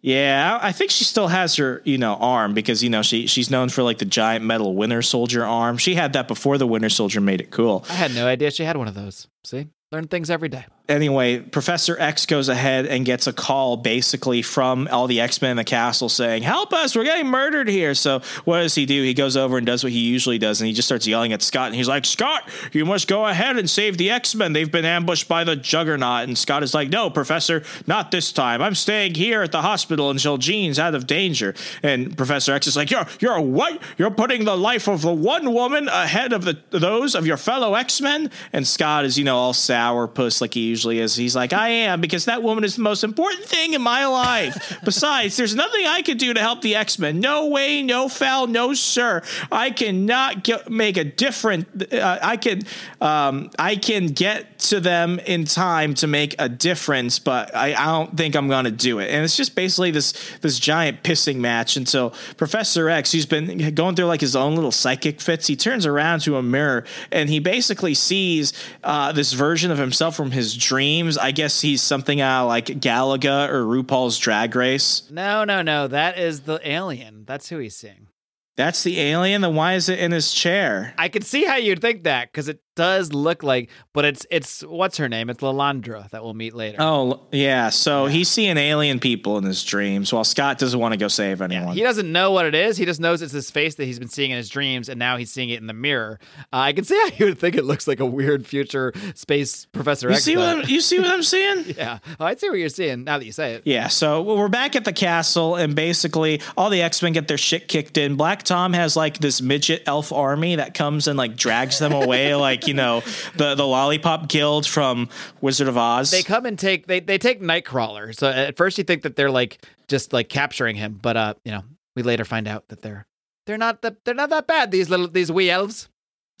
Yeah, I I think she still has her, you know, arm because you know she she's known for like the giant metal Winter Soldier arm. She had that before the Winter Soldier made it cool. I had no idea she had one of those. See, learn things every day. Anyway, Professor X goes ahead and gets a call basically from all the X Men in the castle saying, "Help us! We're getting murdered here." So what does he do? He goes over and does what he usually does, and he just starts yelling at Scott, and he's like, "Scott, you must go ahead and save the X Men. They've been ambushed by the Juggernaut." And Scott is like, "No, Professor, not this time. I'm staying here at the hospital until Jean's out of danger." And Professor X is like, "You're you're what? You're putting the life of the one woman ahead of the those of your fellow X Men?" And Scott is, you know, all sour puss like he usually is. He's like, "I am because that woman is the most important thing in my life. Besides, there's nothing I can do to help the X Men. No way, no foul, no sir. I cannot get, make a different. Uh, I can, um, I can get to them in time to make a difference, but I, I don't think I'm to do it. And it's just basically this this giant pissing match until Professor X, who's been going through like his own little psychic fits, he turns around to a mirror and he basically sees uh, this version of himself from his dreams. I guess he's something uh, like Galaga or RuPaul's Drag Race. No, no, no. That is the alien. That's who he's seeing. That's the alien. Then why is it in his chair? I can see how you'd think that because it does look like, but it's it's what's her name? It's Lilandra that we'll meet later. Oh yeah, so he's seeing alien people in his dreams, while Scott doesn't want to go save anyone. He doesn't know what it is. He just knows it's this face that he's been seeing in his dreams, and now he's seeing it in the mirror. Uh, I can see how you would think it looks like a weird future space Professor You X. see what I'm, you see what I'm seeing? yeah, oh, I see what you're seeing now that you say it. Yeah, so we're back at the castle, and basically all the X Men get their shit kicked in. Black Tom has like this midget elf army that comes and like drags them away, like you know the the Lollipop Guild from Wizard of Oz. They come and take they they take Nightcrawler. So at first you think that they're like just like capturing him, but uh, you know, we later find out that they're they're not that they're not that bad. These little these wee elves.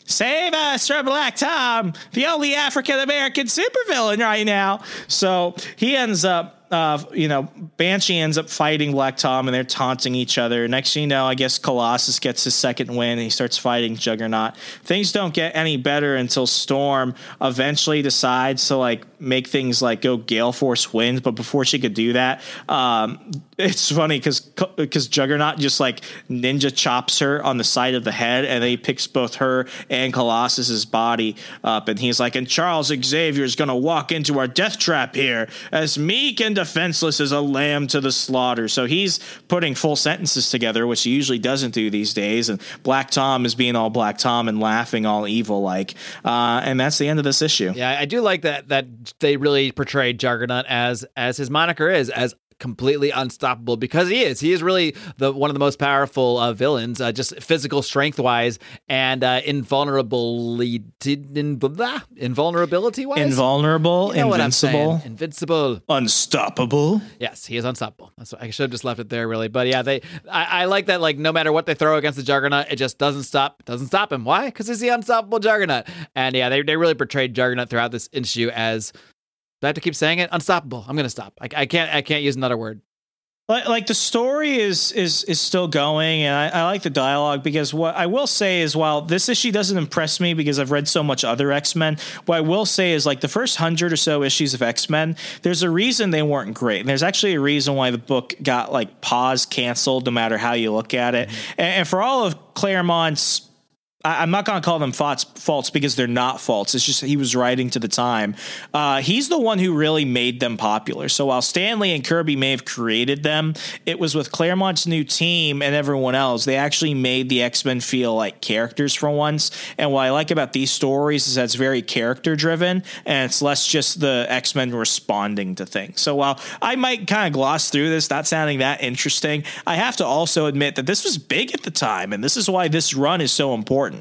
Save us from Black Tom, the only African American supervillain right now. So he ends up, uh, you know, Banshee ends up fighting Black Tom and they're taunting each other. Next thing you know, I guess Colossus gets his second win and he starts fighting Juggernaut. Things don't get any better until Storm eventually decides to like make things like go Gale Force winds. But before she could do that, um, it's funny because because Juggernaut just like ninja chops her on the side of the head, and then he picks both her and Colossus's body up, and he's like, "And Charles Xavier is gonna walk into our death trap here, as meek and defenseless as a lamb to the slaughter." So he's putting full sentences together, which he usually doesn't do these days. And Black Tom is being all Black Tom and laughing all evil like, uh, and that's the end of this issue. Yeah, I do like that that they really portrayed Juggernaut as as his moniker is as completely unstoppable because he is. He is really the one of the most powerful uh, villains, uh, just physical strength wise and uh, invulnerability, in, blah, invulnerability wise. Invulnerable, You know invincible. Invincible. unstoppable. Yes, he is unstoppable. That's I should have just left it there, really. But yeah, they. I, I like that. Like, no matter what they throw against the Juggernaut, it just doesn't stop. Doesn't stop him. Why? Because he's the unstoppable Juggernaut. And yeah, they they really portrayed Juggernaut throughout this issue as. I have to keep saying it? Unstoppable. I'm gonna stop. I, I can't. I can't use another word. like, like the story is is is still going and I, I like the dialogue because what i will say is while this issue doesn't impress me because i've read so much other x-men what i will say is like the first hundred or so issues of x-men there's a reason they weren't great and there's actually a reason why the book got like paused canceled no matter how you look at it mm-hmm. and, and for all of claremont's I- I'm not going to call them faults, faults because they're not faults. It's just he was writing to the time. Uh, he's the one who really made them popular. So while Stan Lee and Kirby may have created them, it was with Claremont's new team and everyone else. They actually made the X Men feel like characters for once. And what I like about these stories is that it's very character driven and it's less just the X Men responding to things. So while I might kind of gloss through this, not sounding that interesting, I have to also admit that this was big at the time, and this is why this run is so important.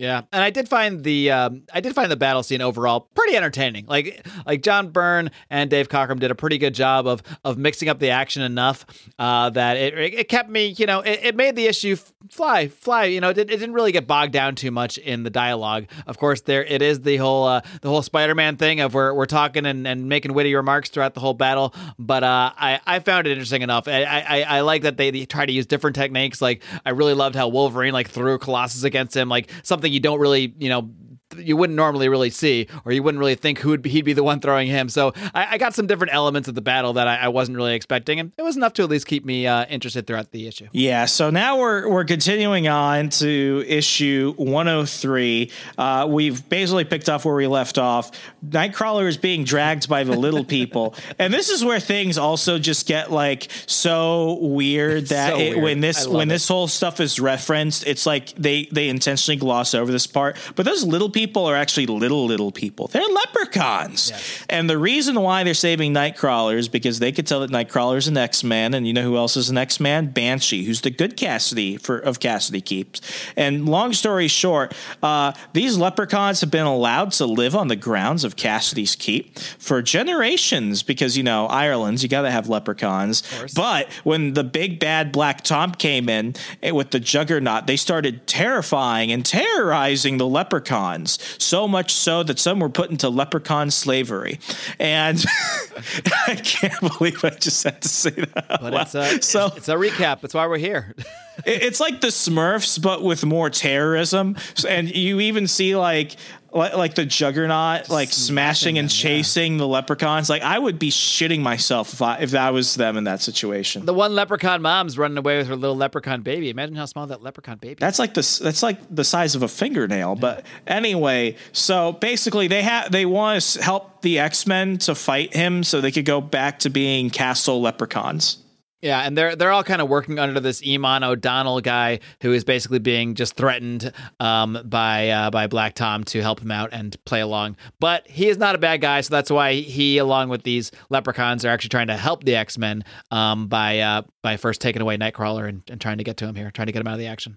Yeah, and I did find the um, I did find the battle scene overall pretty entertaining. Like like John Byrne and Dave Cockrum did a pretty good job of of mixing up the action enough uh, that it it kept me you know it, it made the issue fly fly you know it, it didn't really get bogged down too much in the dialogue. Of course, there it is the whole uh, the whole Spider Man thing of we're we're talking and, and making witty remarks throughout the whole battle. But uh, I I found it interesting enough. I, I I like that they, they try to use different techniques. Like I really loved how Wolverine like threw Colossus against him, like something you don't really, you know, you wouldn't normally really see, or you wouldn't really think who would be, he'd be the one throwing him. So I, I got some different elements of the battle that I, I, wasn't really expecting, and it was enough to at least keep me uh, interested throughout the issue. Yeah. So now we're we're continuing on to issue 103. Uh, we've basically picked up where we left off. Nightcrawler is being dragged by the little people, and this is where things also just get like so weird that So it, weird. when this when it. this whole stuff is referenced, it's like they they intentionally gloss over this part. But those little people are actually little little people. They're leprechauns, and the reason why they're saving Nightcrawler is because they could tell that Nightcrawler is an X Man, and you know who else is an X Man? Banshee, who's the good Cassidy for of Cassidy Keeps. And long story short, uh, these leprechauns have been allowed to live on the grounds of Cassidy's Keep for generations because you know Ireland's you got to have leprechauns. But when the big bad Black Tom came in eh, with the Juggernaut, they started terrifying and terrorizing the leprechauns so much so that some were put into leprechaun slavery. And I can't believe I just had to say that. But it's a so it's a recap. That's why we're here. it's like the Smurfs, but with more terrorism. And you even see like like, like the Juggernaut like smashing and chasing the leprechauns. Like I would be shitting myself if I if that was them in that situation. the one leprechaun mom's running away with her little leprechaun baby. Imagine how small that leprechaun baby. That's like this. That's like the size of a fingernail. But anyway, so basically, they have they want to help the X Men to fight him, so they could go back to being Castle Leprechauns. Yeah, and they're they're all kind of working under this Iman O'Donnell guy who is basically being just threatened um, by uh, by Black Tom to help him out and play along. But he is not a bad guy, so that's why he, along with these leprechauns, are actually trying to help the X Men um, by uh, by first taking away Nightcrawler and, and trying to get to him here, trying to get him out of the action.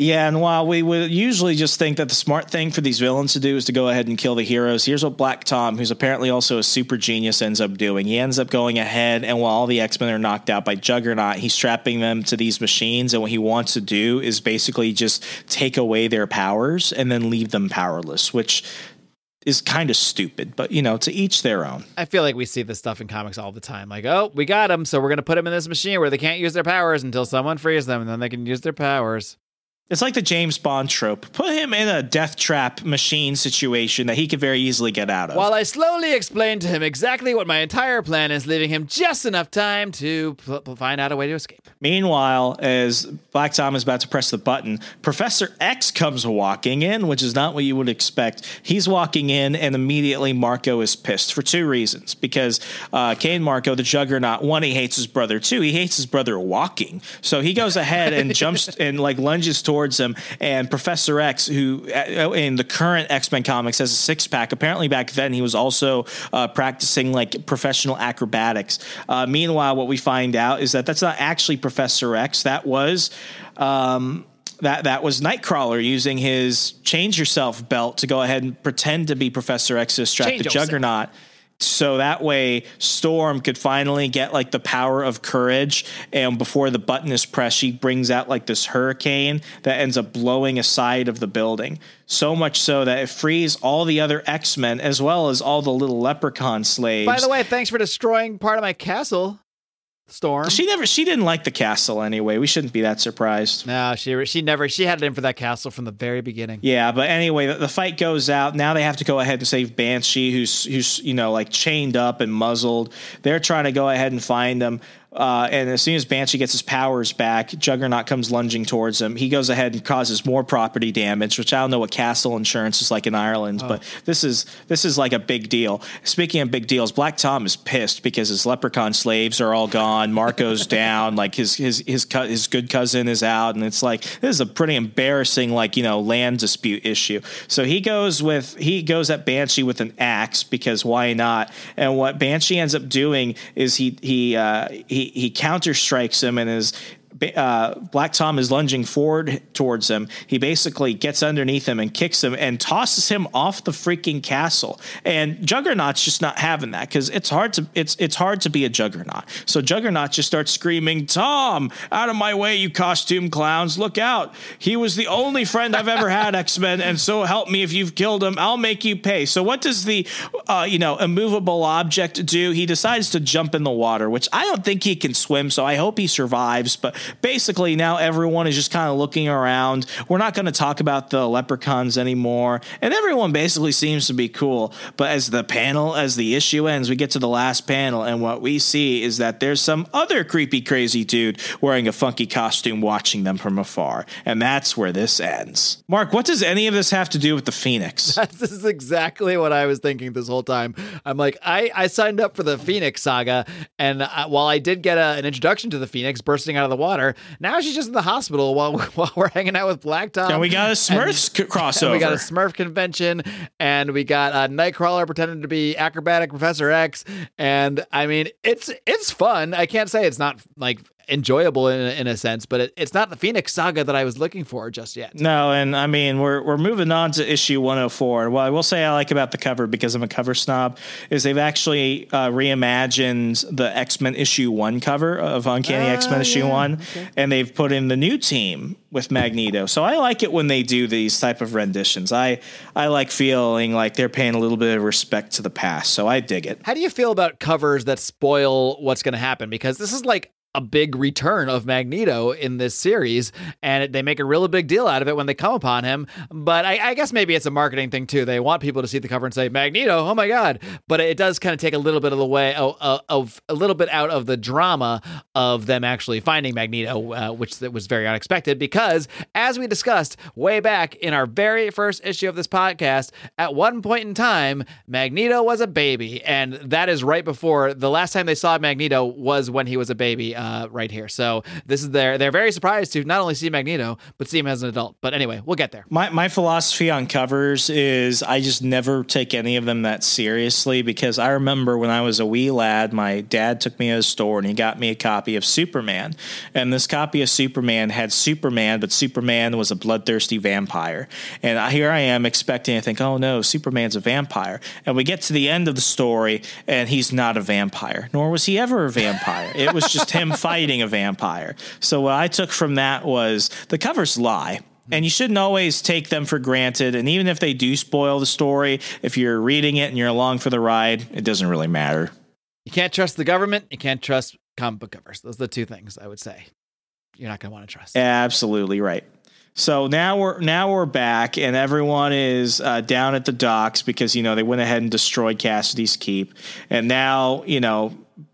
Yeah, and while we would usually just think that the smart thing for these villains to do is to go ahead and kill the heroes, here's what Black Tom, who's apparently also a super genius, ends up doing. He ends up going ahead, and while all the X Men are knocked out by Juggernaut, he's strapping them to these machines, and what he wants to do is basically just take away their powers and then leave them powerless, which is kind of stupid, but you know, to each their own. I feel like we see this stuff in comics all the time. Like, oh, we got them, so we're gonna put them in this machine where they can't use their powers until someone frees them, and then they can use their powers. It's like the James Bond trope. Put him in a death trap machine situation that he could very easily get out of. While I slowly explain to him exactly what my entire plan is, leaving him just enough time to pl- pl- find out a way to escape. Meanwhile, as Black Tom is about to press the button, Professor X comes walking in, which is not what you would expect. He's walking in, and immediately Marko is pissed for two reasons. Because uh, Cain Marko, the Juggernaut, one, he hates his brother. Two, he hates his brother walking. So he goes ahead and jumps and like lunges towards him. And Professor X, who uh, in the current X Men comics has a six pack, apparently back then he was also uh, practicing like professional acrobatics. Uh, meanwhile, what we find out is that that's not actually Professor X. That was. Um, that that was Nightcrawler using his change yourself belt to go ahead and pretend to be Professor X to distract Change the yourself. So that way, Storm could finally get like the power of courage, and before the button is pressed, she brings out like this hurricane that ends up blowing a side of the building. So much so that it frees all the other X Men as well as all the little leprechaun slaves. By the way, thanks for destroying part of my castle, Storm. she never she didn't like the castle anyway. We shouldn't be that surprised. no, she she never she had it in for that castle from the very beginning. Yeah, but anyway, the, the fight goes out. Now they have to go ahead and save Banshee, who's who's you know like chained up and muzzled. They're trying to go ahead and find him. Uh, and as soon as Banshee gets his powers back, Juggernaut comes lunging towards him. He goes ahead and causes more property damage, which I don't know what castle insurance is like in Ireland, but this is this is like a big deal. Speaking of big deals, Black Tom is pissed because his leprechaun slaves are all gone. Marko's down, like his his his co- his good cousin is out, and it's like this is a pretty embarrassing like you know land dispute issue. So he goes with he goes at Banshee with an axe because why not? And what Banshee ends up doing is he he uh, he he counter strikes him and is uh, Black Tom is lunging forward towards him, he basically gets underneath him and kicks him and tosses him off the freaking castle. And Juggernaut's just not having that because it's hard to it's it's hard to be a Juggernaut. So Juggernaut just starts screaming, "Tom, out of my way, you costume clowns! Look out! He was the only friend I've ever had, X Men, and so help me if you've killed him, I'll make you pay." So what does the uh, you know immovable object do? He decides to jump in the water, which I don't think he can swim, so I hope he survives. But basically, now everyone is just kind of looking around. We're not going to talk about the leprechauns anymore, and everyone basically seems to be cool. But as the panel, as the issue ends, we get to the last panel, and what we see is that there's some other creepy, crazy dude wearing a funky costume watching them from afar, and that's where this ends. Mark, what does any of this have to do with the Phoenix? this is exactly what I was thinking this whole time. I'm like, I, I signed up for the Phoenix saga, and uh, while I did get a, an introduction to the Phoenix bursting out of the water, now she's just in the hospital while, while we're hanging out with Black Tom. and we got a Smurfs c- crossover. We got a Smurf convention, and we got a Nightcrawler pretending to be acrobatic Professor X, and I mean, it's it's fun. I can't say it's not like enjoyable in a, in a sense, but it, it's not the Phoenix saga that I was looking for just yet. No, and I mean we're we're moving on to issue 104. And what I will say I like about the cover because I'm a cover snob is they've actually uh, reimagined the X Men issue one cover of Uncanny X Men issue one, and they've put in the new team with Magneto. So I like it when they do these type of renditions. I I like feeling like they're paying a little bit of respect to the past. So I dig it. How do you feel about covers that spoil what's going to happen? Because this is like a big return of Magneto in this series, and they make a really big deal out of it when they come upon him. But I, I guess maybe it's a marketing thing too. They want people to see the cover and say Magneto, oh my god! But it does kind of take a little bit of the way of, of, a little bit out of the drama of them actually finding Magneto, uh, which that was very unexpected. Because as we discussed way back in our very first issue of this podcast, at one point in time, Magneto was a baby, and that is right before the last time they saw Magneto was when he was a baby. Uh, Uh, right here. So this is their they're very surprised to not only see Magneto but see him as an adult. But anyway, we'll get there. My my philosophy on covers is I just never take any of them that seriously because I remember when I was a wee lad, my dad took me to a store and he got me a copy of Superman. And this copy of Superman had Superman, but Superman was a bloodthirsty vampire. And I- here I am expecting to think, oh no, Superman's a vampire. And we get to the end of the story and he's not a vampire, nor was he ever a vampire. it was just him fighting a vampire. So what I took from that was the covers lie. And you shouldn't always take them for granted. And even if they do spoil the story, if you're reading it and you're along for the ride, it doesn't really matter. You can't trust the government. You can't trust comic book covers. Those are the two things I would say. You're not going to want to trust. Absolutely right. So now we're now we're back, and everyone is uh, down at the docks because you know they went ahead and destroyed Cassidy's keep, and now you know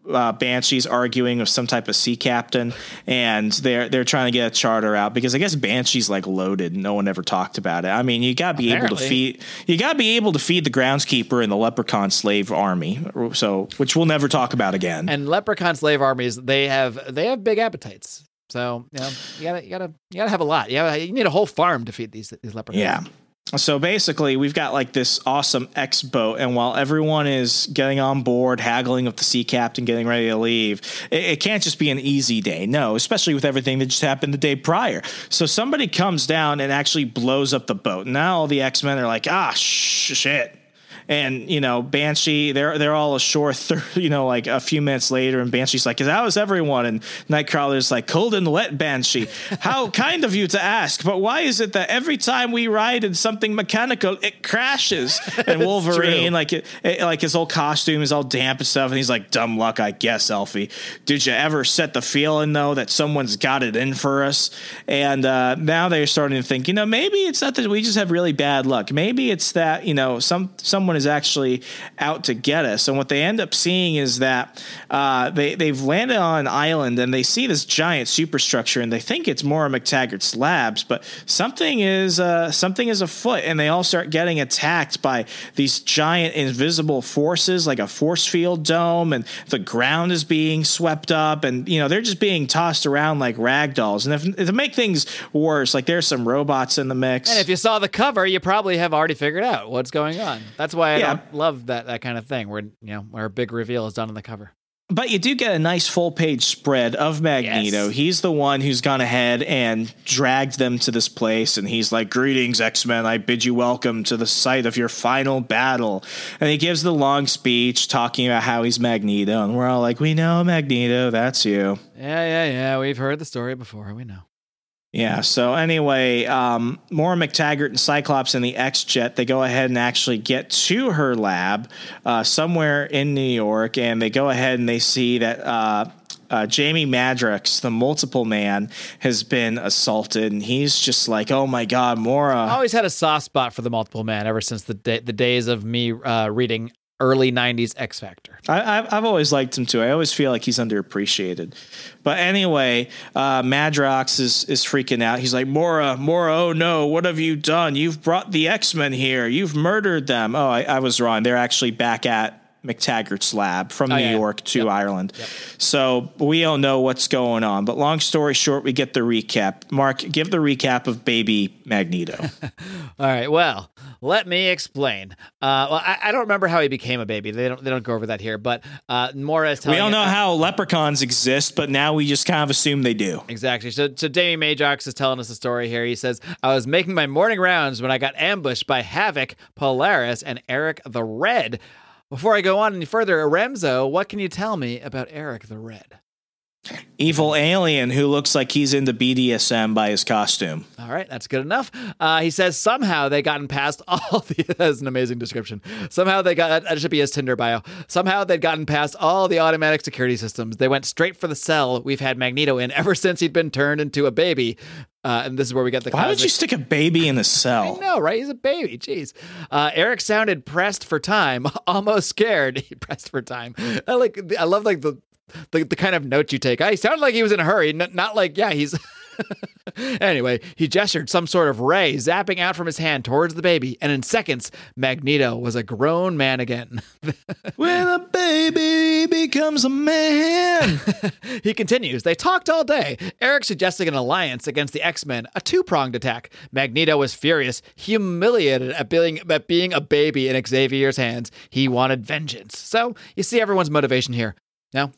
uh, Banshee's arguing with some type of sea captain, and they're they're trying to get a charter out because I guess Banshee's like loaded. No one ever talked about it. I mean, you got to be able to feed you got to be able to feed the groundskeeper and the leprechaun slave army. So which we'll never talk about again. And leprechaun slave armies, they have they have big appetites. So you know, you gotta you gotta you gotta have a lot. You, you need a whole farm to feed these these leprechauns. Yeah. So basically, we've got like this awesome X boat, and while everyone is getting on board, haggling with the sea captain, getting ready to leave, it, it can't just be an easy day. No, especially with everything that just happened the day prior. So somebody comes down and actually blows up the boat. Now all the X Men are like, ah, sh- shit. And you know, Banshee, they're they're all ashore. Thir- you know, like a few minutes later, and Banshee's like, "That was everyone?" And Nightcrawler's like, "Cold and wet, Banshee. How kind of you to ask, but why is it that every time we ride in something mechanical, it crashes?" And Wolverine, like it, it- like his whole costume is all damp and stuff, and he's like, "Dumb luck, I guess, Elfie. Did you ever set the feeling though that someone's got it in for us?" And uh, now they're starting to think, you know, maybe it's not that we just have really bad luck. Maybe it's that you know some someone is actually out to get us. And what they end up seeing is that uh, they they've landed on an island and they see this giant superstructure and they think it's more of McTaggart's labs, but something is uh, something is afoot. And they all start getting attacked by these giant invisible forces, like a force field dome, and the ground is being swept up, and you know they're just being tossed around like rag dolls. And if to make things worse, like there's some robots in the mix. And if you saw the cover, you probably have already figured out what's going on. That's why I Yeah. love that that kind of thing where you know where a big reveal is done on the cover. But you do get a nice full page spread of Magneto. Yes. He's the one who's gone ahead and dragged them to this place. And he's like, Greetings, X Men. I bid you welcome to the site of your final battle. And he gives the long speech talking about how he's Magneto. And we're all like, We know Magneto. That's you. Yeah, yeah, yeah. We've heard the story before. We know. Yeah. So anyway, um, Moira McTaggart and Cyclops in the X Jet, they go ahead and actually get to her lab uh, somewhere in New York, and they go ahead and they see that. Uh, uh, Jamie Madrox, the multiple man, has been assaulted, and he's just like, "Oh my God, Moira!" I always had a soft spot for the multiple man ever since the day, the days of me uh, reading early '90s X Factor. I, I've, I've always liked him too. I always feel like he's underappreciated. But anyway, uh, Madrox is is freaking out. He's like, Moira, Moira, oh no, what have you done? You've brought the X Men here. You've murdered them. Oh, I, I was wrong. They're actually back at McTaggart's lab from Oh, New yeah. York to Yep. Ireland. So we don't know what's going on. But long story short, we get the recap. Mark, give the recap of Baby Magneto. All right. Well, let me explain. Uh, well, I, I don't remember how he became a baby. They don't. They don't go over that here. But uh, Moira is telling. we don't know how leprechauns exist, but now we just kind of assume they do. Exactly. So, so Damien Madrox is telling us a story here. He says, I was making my morning rounds when I got ambushed by Havoc, Polaris, and Eric the Red. Before I go on any further, Remso, what can you tell me about Eric the Red? Evil alien who looks like he's into BDSM by his costume. All right, that's good enough. Uh, he says somehow they gotten past all the. That's an amazing description. Somehow they got. That should be his Tinder bio. Somehow they'd gotten past all the automatic security systems. They went straight for the cell we've had Magneto in ever since he'd been turned into a baby. Uh, and this is where we get the. Why would cosmic- you stick a baby in the cell? I know, right? He's a baby. Jeez. Uh, Eric sounded pressed for time, almost scared. He pressed for time. I like. I love like the the, the kind of note you take. I sounded like he was in a hurry, n- not like yeah he's. anyway, he gestured some sort of ray zapping out from his hand towards the baby, and in seconds, Magneto was a grown man again. When a baby becomes a man. He continues, they talked all day. Eric suggesting an alliance against the X Men, a two pronged attack. Magneto was furious, humiliated at being, at being a baby in Xavier's hands. He wanted vengeance. So, you see everyone's motivation here. No?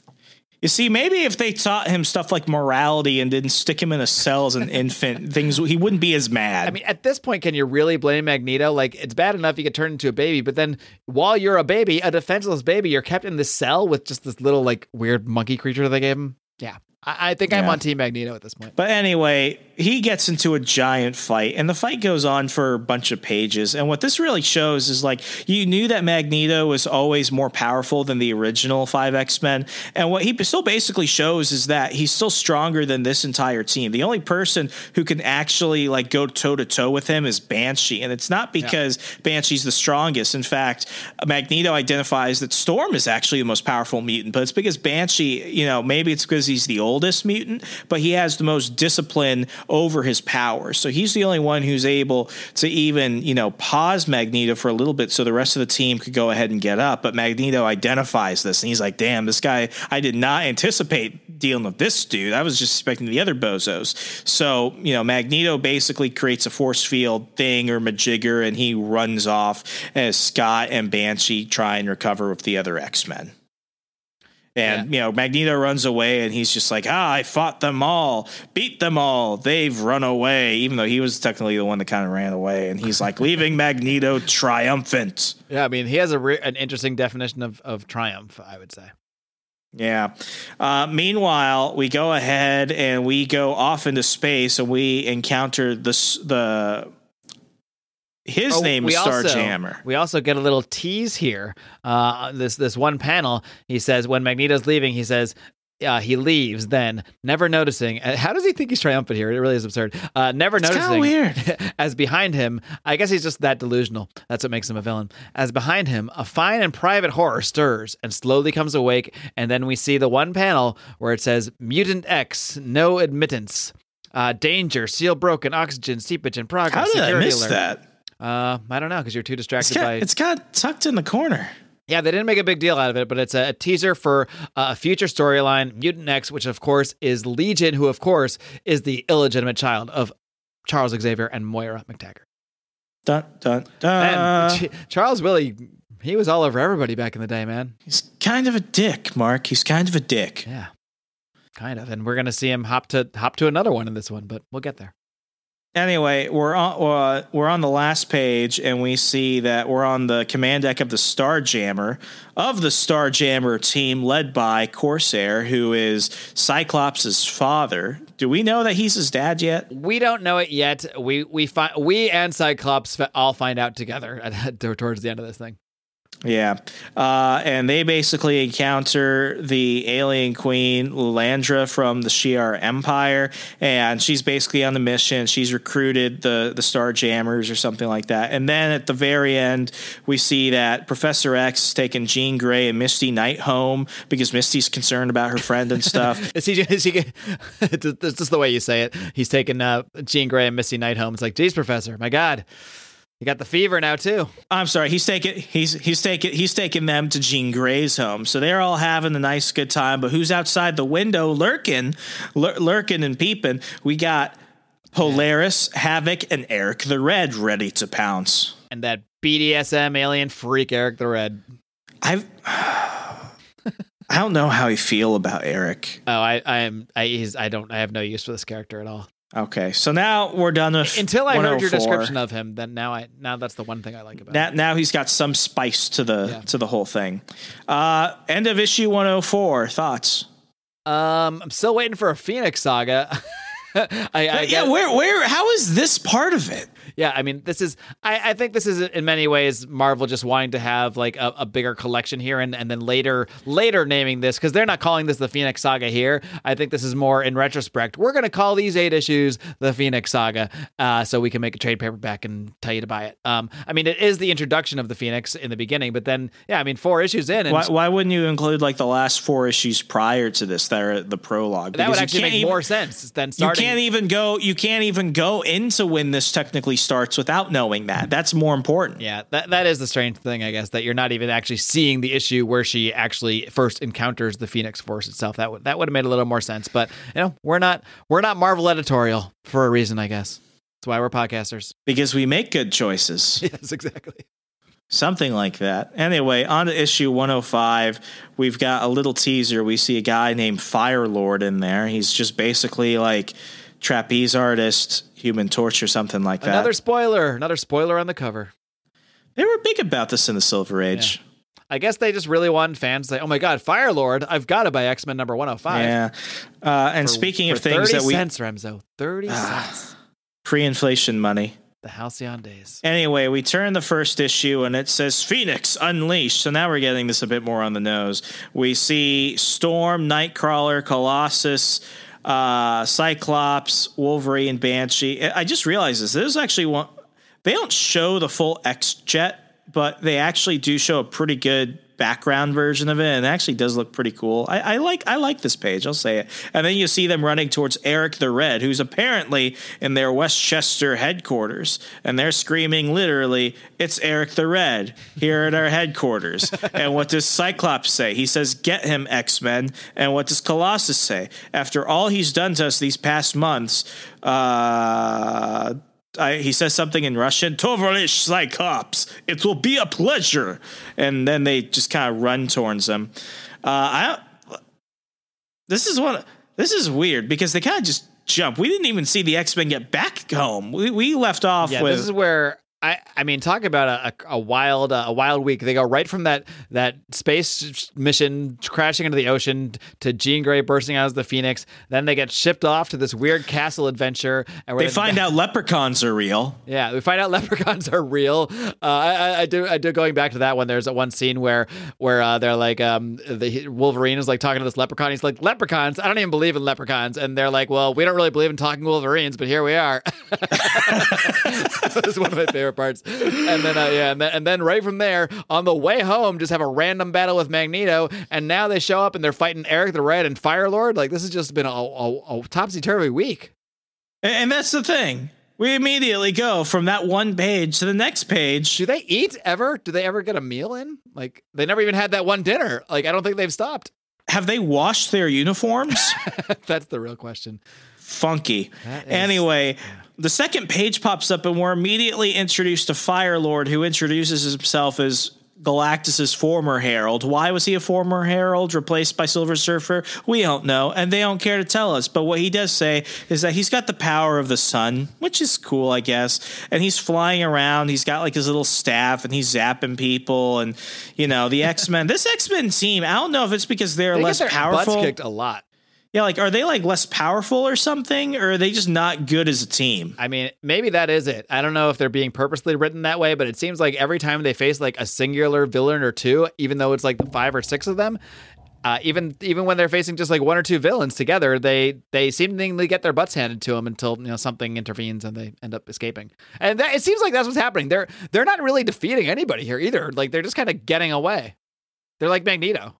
You see, maybe if they taught him stuff like morality and didn't stick him in a cell as an infant, things he wouldn't be as mad. I mean, at this point, can you really blame Magneto? Like, it's bad enough you get turned into a baby, but then while you're a baby, a defenseless baby, you're kept in this cell with just this little, like, weird monkey creature they gave him. Yeah. I, I think I'm on Team Magneto at this point. But anyway, he gets into a giant fight, and the fight goes on for a bunch of pages. And what this really shows is like you knew that Magneto was always more powerful than the original five X Men, and what he still basically shows is that he's still stronger than this entire team. The only person who can actually like go toe to toe with him is Banshee, and it's not because Banshee's the strongest. In fact, Magneto identifies that Storm is actually the most powerful mutant, but it's because Banshee, you know, maybe it's because he's the oldest mutant, but he has the most discipline over his powers. So he's the only one who's able to even, you know, pause Magneto for a little bit so the rest of the team could go ahead and get up. But Magneto identifies this and he's like, damn, this guy, I did not anticipate dealing with this dude. I was just expecting the other bozos. So, you know, Magneto basically creates a force field thing or majigger and he runs off as Scott and Banshee try and recover with the other X Men. And you know, Magneto runs away, and he's just like, "Ah, I fought them all, beat them all. They've run away." Even though he was technically the one that kind of ran away, and he's like, leaving Magneto triumphant. Yeah, I mean, he has a re- an interesting definition of, of triumph, I would say. Yeah. Uh, meanwhile, we go ahead and we go off into space, and we encounter the the. His Oh, name is Starjammer. We also get a little tease here. Uh, this this one panel, he says when Magneto's leaving, he says uh, he leaves. Then never noticing. uh, How does he think he's triumphant here? It really is absurd. Uh, never It's noticing. weird. as behind him, I guess he's just that delusional. That's what makes him a villain. As behind him, a fine and private horror stirs and slowly comes awake, and then we see the one panel where it says "Mutant X, no admittance." Uh, danger, seal broken, oxygen, seepage in progress. How did I miss alert. that? Uh, I don't know because you're too It's distracted got, by. it's got tucked in the corner. Yeah, they didn't make a big deal out of it, but it's a, a teaser for uh, a future storyline, Mutant X, which of course is Legion, who of course is the illegitimate child of Charles Xavier and Moira McTaggart. Dun dun dun. and Ch- Charles really, He was all over everybody back in the day, man. He's kind of a dick, Mark. He's kind of a dick. Yeah, kind of. And we're gonna see him hop to hop to another one in this one, but we'll get there. Anyway, we're on uh, we're on the last page, and we see that we're on the command deck of the Starjammer of the Starjammer team, led by Corsair, who is Cyclops' father. Do we know that he's his dad yet? We don't know it yet. We we find we and Cyclops all find out together at, towards the end of this thing. Yeah. Uh, and they basically encounter the alien queen, Landra, from the Shi'ar Empire. And she's basically on the mission. She's recruited the, the Star Jammers or something like that. And then at the very end, we see that Professor X is taking Jean Grey and Misty Knight home because Misty's concerned about her friend and stuff. Is he? Is he? It's just the way you say it. He's taking uh, Jean Grey and Misty Knight home. It's like, geez, Professor, my God, you got the fever now too. I'm sorry. He's taking he's he's taking he's taking them to Jean Grey's home, so they're all having a nice good time. But who's outside the window lurking, lur- lurking and peeping? We got Polaris, Havoc, and Eric the Red ready to pounce. And that BDSM alien freak Eric the Red. I've. I don't know how I feel about Eric. Oh, I I am I he's I don't I have no use for this character at all. Okay, so now we're done with Until I heard your description of him, then now I now that's the one thing I like about Now, him. now he's got some spice to the Yeah. to the whole thing. Uh, end of issue 104. Thoughts? Um, I'm still waiting for a Phoenix saga. I, I yeah, guess- where where how is this part of it? Yeah. I mean, this is. I, I think this is in many ways Marvel just wanting to have like a, a bigger collection here, and, and then later later naming this because they're not calling this the Phoenix Saga here. I think this is more in retrospect. We're gonna call these eight issues the Phoenix Saga, uh, so we can make a trade paperback and tell you to buy it. Um, I mean, it is the introduction of the Phoenix in the beginning, but then yeah, I mean, four issues in, and Why, why wouldn't you include like the last four issues prior to this that are the prologue? that would Because actually make even- more sense than starting. You can't even go. You can't even go into when this technically starts without knowing that. That's more important. Yeah, that that is the strange thing, I guess, that you're not even actually seeing the issue where she actually first encounters the Phoenix Force itself. That would that would have made a little more sense. But you know, we're not we're not Marvel editorial for a reason, I guess. That's why we're podcasters. Because we make good choices. yes, exactly. Something like that. Anyway, on to issue 105, we've got a little teaser. We see a guy named Fire Lord in there. He's just basically like trapeze artist, human torch, or something like that. Another spoiler, another spoiler on the cover. they were big about this in the Silver Age. I guess they just really wanted fans to say, "Oh my God, Fire Lord! I've got to buy X Men number 105." Yeah. Uh, and For- speaking for of things 30 that we cents, Remso, thirty cents. pre-inflation money. The halcyon days. Anyway, we turn the first issue and it says Phoenix Unleashed. So now we're getting this a bit more on the nose. We see Storm, Nightcrawler, Colossus, uh, Cyclops, Wolverine, and Banshee. I just realized this. Is actually one. They don't show the full X Jet, but they actually do show a pretty good background version of it, and it actually does look pretty cool. I, I like I like this page. I'll say it. And then you see them running towards Eric the Red, who's apparently in their Westchester headquarters, and they're screaming literally, "It's Eric the Red here at our headquarters." and what does Cyclops say? He says, "Get him, X Men." And what does Colossus say? After all he's done to us these past months, uh, I, he says something in Russian, Tovarish Cyclops, it will be a pleasure. And then they just kind of run towards him. Uh, I this is one, this is weird because they kind of just jump. We didn't even see the X Men get back home. We, we left off Yeah, with. this is where I I mean talk about a, a, a wild uh, a wild week. They go right from that that space mission crashing into the ocean to Jean Grey bursting out as the Phoenix. Then they get shipped off to this weird castle adventure, and they find out leprechauns are real. Yeah, we find out leprechauns are real. Uh, I, I- I do. I do. Going back to that one, there's one scene where where uh, they're like, um, the Wolverine is like talking to this leprechaun. He's like, leprechauns. I don't even believe in leprechauns, and they're like, well, we don't really believe in talking Wolverines, but here we are. That's one of my favorite parts. And then, uh, yeah, and then, and then right from there, on the way home, just have a random battle with Magneto, and now they show up and they're fighting Eric the Red and Fire Lord. Like this has just been a, a, a topsy turvy week. And, that's the thing. We immediately go from that one page to the next page. Do they eat ever? Do they ever get a meal in? Like they never even had that one dinner. Like I don't think they've stopped. Have they washed their uniforms? That's the real question. funky. Anyway, the second page pops up, and we're immediately introduced to Fire Lord, who introduces himself as Galactus's former herald. Why was he a former herald replaced by Silver Surfer? We don't know, and they don't care to tell us. But what he does say is that he's got the power of the sun, which is cool, I guess. And he's flying around. He's got like his little staff, and he's zapping people. And you know, the X Men. this X Men team. I don't know if it's because they're They less powerful. butts kicked a lot. Yeah, like are they like less powerful or something, or are they just not good as a team? I mean, maybe that is it. I don't know if they're being purposely written that way, but it seems like every time they face like a singular villain or two, even though it's like five or six of them, uh, even even when they're facing just like one or two villains together, they they seemingly get their butts handed to them until you know something intervenes and they end up escaping. And that, it seems like that's what's happening. They're they're not really defeating anybody here either. Like they're just kind of getting away. They're like Magneto.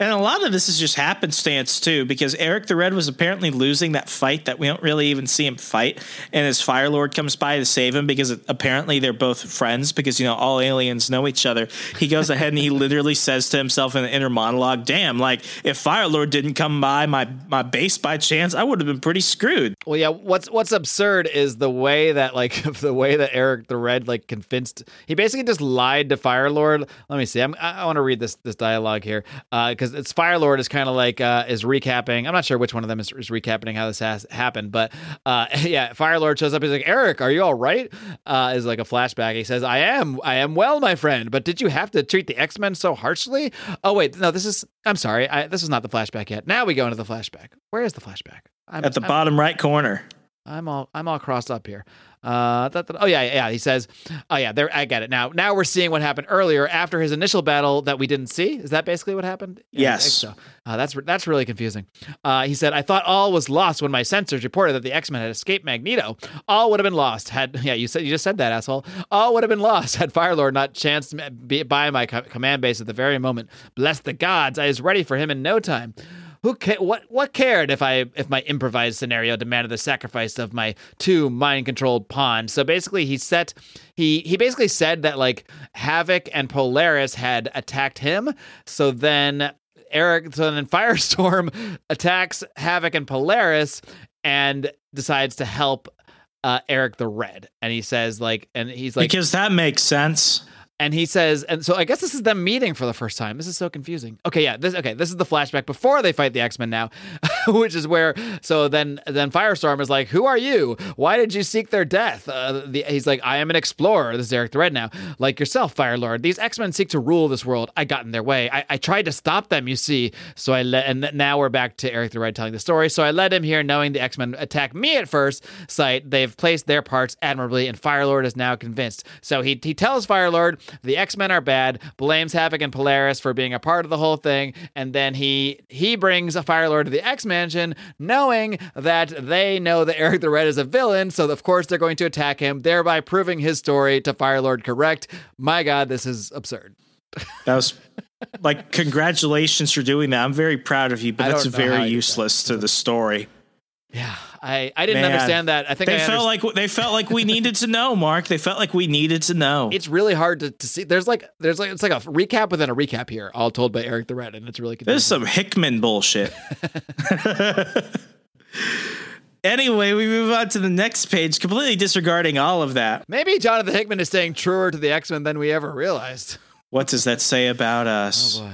And a lot of this is just happenstance too, because Eric the Red was apparently losing that fight that we don't really even see him fight. And his Fire Lord comes by to save him because apparently they're both friends because, you know, all aliens know each other. He goes ahead and he literally says to himself in the inner monologue, damn, like if Fire Lord didn't come by my, my base by chance, I would have been pretty screwed. Well, yeah. What's what's absurd is the way that like the way that Eric the Red like convinced he basically just lied to Fire Lord. Let me see. I'm, I, I want to read this this dialogue here uh, because it's Fire Lord is kind of like uh, is recapping. I'm not sure which one of them is, is recapping how this has happened, but uh, yeah, Fire Lord shows up. He's like, Eric, are you all right? Uh, is like a flashback. He says, I am. I am well, my friend. But did you have to treat the X Men so harshly? Oh wait, no. This is. I'm sorry. I, this is not the flashback yet. Now we go into the flashback. Where is the flashback? I'm, At the I'm- bottom right corner. I'm all I'm all crossed up here. Uh, da- da- oh yeah, yeah. He says, "Oh yeah, there. I get it now. Now we're seeing what happened earlier after his initial battle that we didn't see. Is that basically what happened? Yeah, Yes. so. Uh, that's that's really confusing. Uh, he said, "I thought all was lost when my sensors reported that the X Men had escaped Magneto. All would have been lost had yeah. You said you just said that asshole. All would have been lost had Firelord not chanced be by my co- command base at the very moment. Bless the gods, I was ready for him in no time." Who ca- what what cared if I if my improvised scenario demanded the sacrifice of my two mind controlled pawns? So basically, he set he he basically said that like Havoc and Polaris had attacked him. So then Eric so then Firestorm attacks Havoc and Polaris and decides to help uh, Eric the Red. And he says like and he's like because that makes sense. And he says, and so I guess this is them meeting for the first time. This is so confusing. Okay, yeah, this okay, this is the flashback before they fight the X Men now, which is where so then then Firestorm is like, "Who are you? Why did you seek their death?" Uh, the, he's like, "I am an explorer." This is Eric the Red now, like yourself, Fire Lord. These X Men seek to rule this world. I got in their way. I, I tried to stop them. You see, so I let and now we're back to Eric the Red telling the story. So I led him here, knowing the X Men attack me at first sight. They've placed their parts admirably, and Firelord is now convinced. So he he tells Firelord the X Men are bad, blames Havoc and Polaris for being a part of the whole thing, and then he he brings a Firelord to the X Mansion, knowing that they know that Eric the Red is a villain. So of course they're going to attack him, thereby proving his story to Firelord correct. My God, this is absurd. That was like congratulations for doing that. I'm very proud of you, but that's don't know how very useless to the story. Yeah, I I didn't Man. understand that. I think They I felt underst- like they felt like we needed to know, Mark. They felt like we needed to know. it's really hard to, to see. There's like there's like it's like a recap within a recap here, all told by Eric the Red, and it's really This is some Hickman bullshit. anyway, we move on to the next page, completely disregarding all of that. Maybe Jonathan Hickman is staying truer to the X Men than we ever realized. What does that say about us? Oh, boy.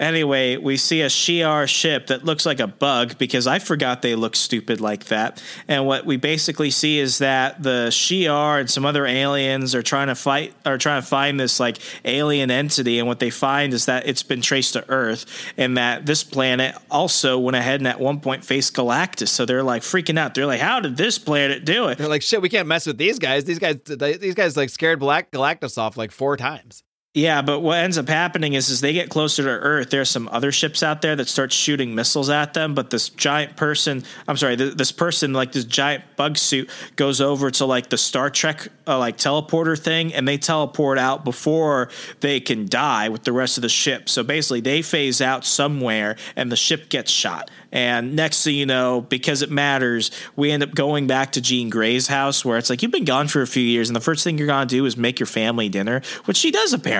Anyway, we see a Shi'ar ship that looks like a bug because I forgot they look stupid like that. And what we basically see is that the Shi'ar and some other aliens are trying to fight are trying to find this like alien entity and what they find is that it's been traced to Earth and that this planet also went ahead and at one point faced Galactus. So they're like freaking out. They're like, "How did this planet do it?" They're like, shit, we can't mess with these guys. These guys, these guys like scared Black Galactus off like four times. Yeah, but what ends up happening is, is they get closer to Earth. There's some other ships out there that start shooting missiles at them. But this giant person, I'm sorry, th- this person, like this giant bug suit, goes over to like the Star Trek uh, like teleporter thing, and they teleport out before they can die with the rest of the ship. So basically, they phase out somewhere, and the ship gets shot. And next thing you know, because it matters, we end up going back to Jean Grey's house, where it's like you've been gone for a few years, and the first thing you're gonna do is make your family dinner, which she does apparently.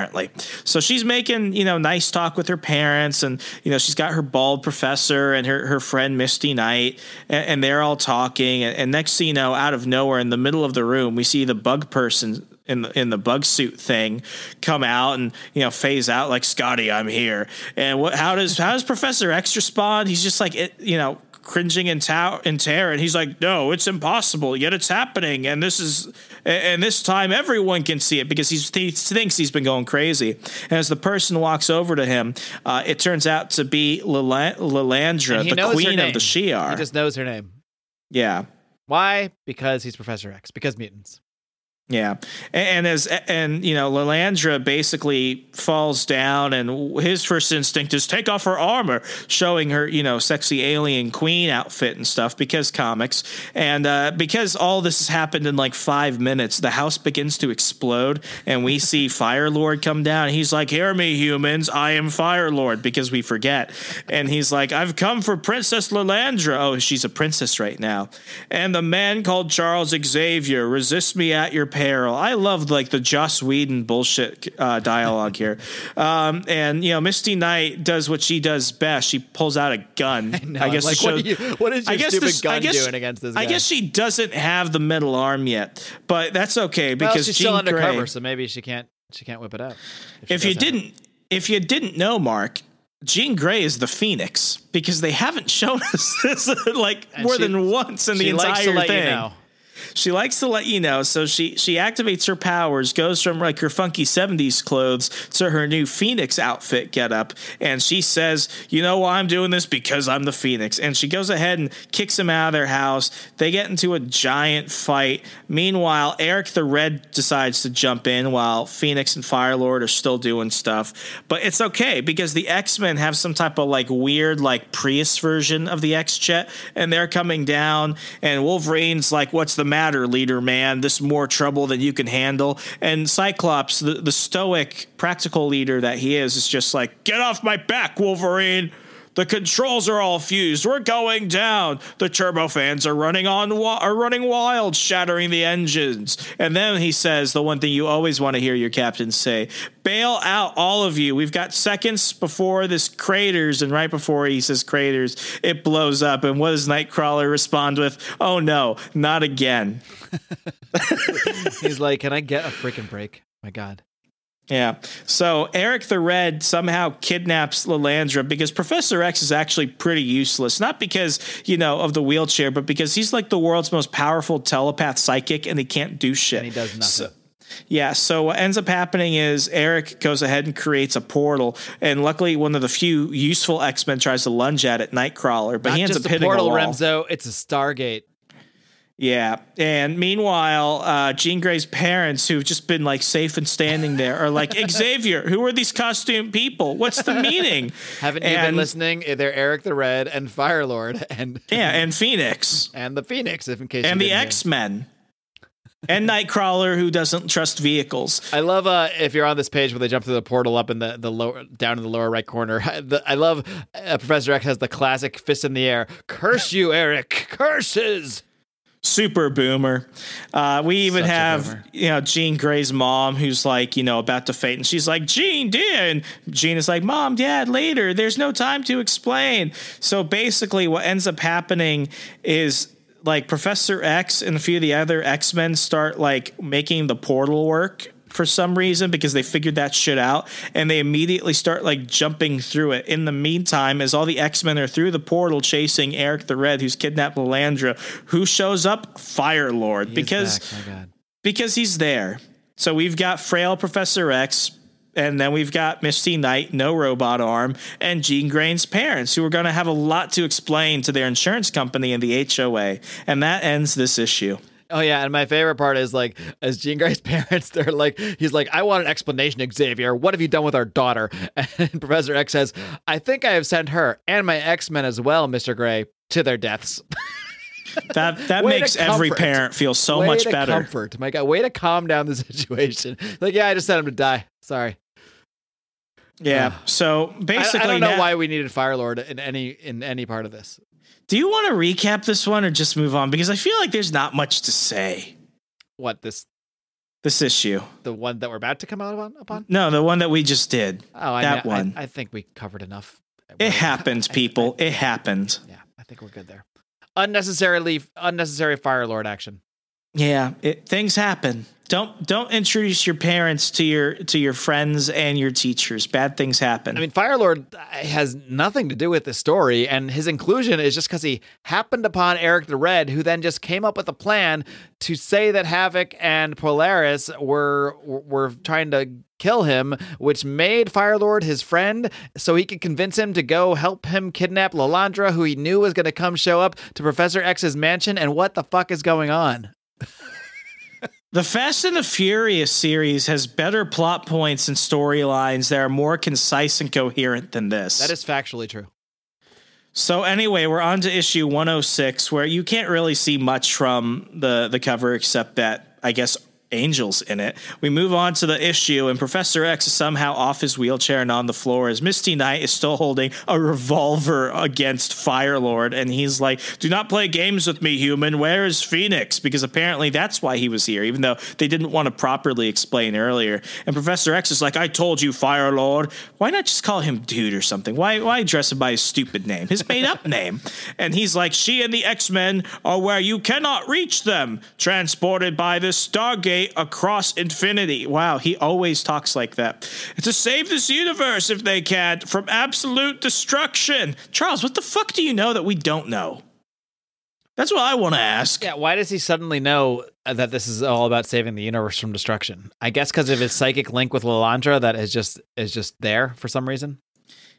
So she's making you know nice talk with her parents, and you know she's got her bald professor and her her friend Misty Knight, and, and they're all talking. And, and next thing you know, out of nowhere, in the middle of the room, we see the bug person in the in the bug suit thing come out and you know phase out like Scotty, I'm here. And what? How does how does Professor X respond? He's just like it, you know cringing in, ta- in terror and he's like no it's impossible yet it's happening and this is and this time everyone can see it because he's, he thinks he's been going crazy and as the person walks over to him uh, it turns out to be Lila- Lilandra And the queen of the Shi'ar He just knows her name. yeah Why? Because he's Professor X. Because mutants. Yeah, and, and as and you know, Lilandra basically falls down, and his first instinct is take off her armor, showing her you know sexy alien queen outfit and stuff because comics, and uh, because all this has happened in like five minutes, the house begins to explode, and we see Fire Lord come down. He's like, "Hear me, humans, I am Fire Lord," because we forget, and he's like, "I've come for Princess Lilandra." Oh, she's a princess right now, and the man called Charles Xavier resist me at your peril. I love like the Joss Whedon bullshit uh, dialogue here. Um, and you know, Misty Knight does what she does best. She pulls out a gun. know, I guess like, to what you- what is your I guess stupid this- I gun guess- doing against this Guy? I guess she doesn't have the metal arm yet, but that's okay Well, because she's Jean still undercover, Grey- so maybe she can't she can't whip it out. she if you have it. didn't, if you didn't know, Mark. Jean Grey is the Phoenix because they haven't shown us this like And more she- than once in the entire likes to let thing. you know. She likes to let you know, so she she activates her powers, goes from like her funky '70s clothes to her new Phoenix outfit get up, and she says, "You know why I'm doing this? Because I'm the Phoenix." And she goes ahead and kicks him out of their house. They get into a giant fight. Meanwhile, Eric the Red decides to jump in while Phoenix and Firelord are still doing stuff. But it's okay because the X Men have some type of like weird like Prius version of the X Jet, and they're coming down. And Wolverine's like, "What's the matter, leader man? This more trouble than you can handle." And Cyclops, the, the stoic, practical leader that he is, is just like, "Get off my back, Wolverine." The controls are all fused. We're going down. The turbofans are running on are running wild, shattering the engines. And then he says the one thing you always want to hear your captain say: "Bail out, all of you. We've got seconds before this craters." And right before he says craters, it blows up. And what does Nightcrawler respond with? "Oh no, not again." He's like, "Can I get a freaking break?" My God. Yeah. So Eric the Red somehow kidnaps Lilandra because Professor X is actually pretty useless. Not because, you know, of the wheelchair, but because he's like the world's most powerful telepath psychic and he can't do shit. And he does nothing. So- yeah, so what ends up happening is Eric goes ahead and creates a portal, and luckily one of the few useful X Men tries to lunge at it, Nightcrawler, but Not he ends just up a hitting portal, a wall. Remso. It's a Stargate. Yeah, and meanwhile, uh, Jean Grey's parents, who've just been like safe and standing there, are like, Xavier, who are these costume people? What's the meaning? Haven't you been listening? They're Eric the Red and Firelord and Yeah, and Phoenix and the Phoenix, if in case you and the. X Men and Nightcrawler, who doesn't trust vehicles. I love uh, if you're on this page where they jump through the portal up in the, the lower down in the lower right corner. The, I love uh, Professor X has the classic fist in the air. Curse you, Eric! Curses! Super boomer. Uh, we even Such have you know Jean Grey's mom, who's like you know about to faint, and she's like Jean, dear, and Jean is like, Mom, Dad, later. There's no time to explain. So basically, what ends up happening is like Professor X and a few of the other X Men start like making the portal work for some reason because they figured that shit out and they immediately start like jumping through it. In the meantime, as all the X Men are through the portal chasing Eric the Red, who's kidnapped Lilandra, who shows up? Fire Lord, He because back, my God. because he's there. So we've got frail Professor X. And then we've got Misty Knight, no robot arm, and Jean Grey's parents, who are going to have a lot to explain to their insurance company and the HOA. And that ends this issue. Oh yeah, and my favorite part is like as Jean Grey's parents, they're like, he's like, I want an explanation, Xavier. What have you done with our daughter? And Professor X says, I think I have sent her and my X Men as well, Mister Grey, to their deaths. That that Way makes every parent feel so way much to better. Comfort, my God, way to calm down the situation. Like, yeah, I just sent him to die. Sorry. Yeah. So I, basically, I don't know now- why we needed Firelord in any in any part of this. Do you want to recap this one or just move on? Because I feel like there's not much to say. What this This issue. the one that we're about to come out upon? upon? No, the one that we just did. Oh, I, That I- one. I, think we covered enough. It happens, I- I- people. I- It happened. Yeah, I think we're good there. Unnecessarily unnecessary Firelord action. Yeah, it, things happen. Don't don't introduce your parents to your to your friends and your teachers. Bad things happen. I mean, Firelord uh, has nothing to do with the story, and his inclusion is just because he happened upon Eric the Red, who then just came up with a plan to say that Havoc and Polaris were were trying to kill him, which made Firelord his friend, so he could convince him to go help him kidnap Lilandra, who he knew was going to come show up to Professor X's mansion. And what the fuck is going on? The Fast and the Furious series has better plot points and storylines that are more concise and coherent than this. That is factually true. So anyway, we're on to issue 106 where you can't really see much from the the cover except that I guess angels in it. We move on to the issue, and Professor X is somehow off his wheelchair and on the floor as Misty Knight is still holding a revolver against Firelord. And he's like, Do not play games with me, human. Where is Phoenix? Because apparently that's why he was here, even though they didn't want to properly explain earlier. And Professor X is like, I told you, Firelord. Why not just call him dude or something? Why, why address him by his stupid name, his made up name? And he's like, She and the X Men are where you cannot reach them, transported by this Stargate across infinity. Wow, he always talks like that. To save this universe if they can from absolute destruction. Charles, what the fuck do you know that we don't know? That's what I want to ask. Yeah, why does he suddenly know that this is all about saving the universe from destruction? I guess because of his psychic link with Lilandra that is just is just there for some reason.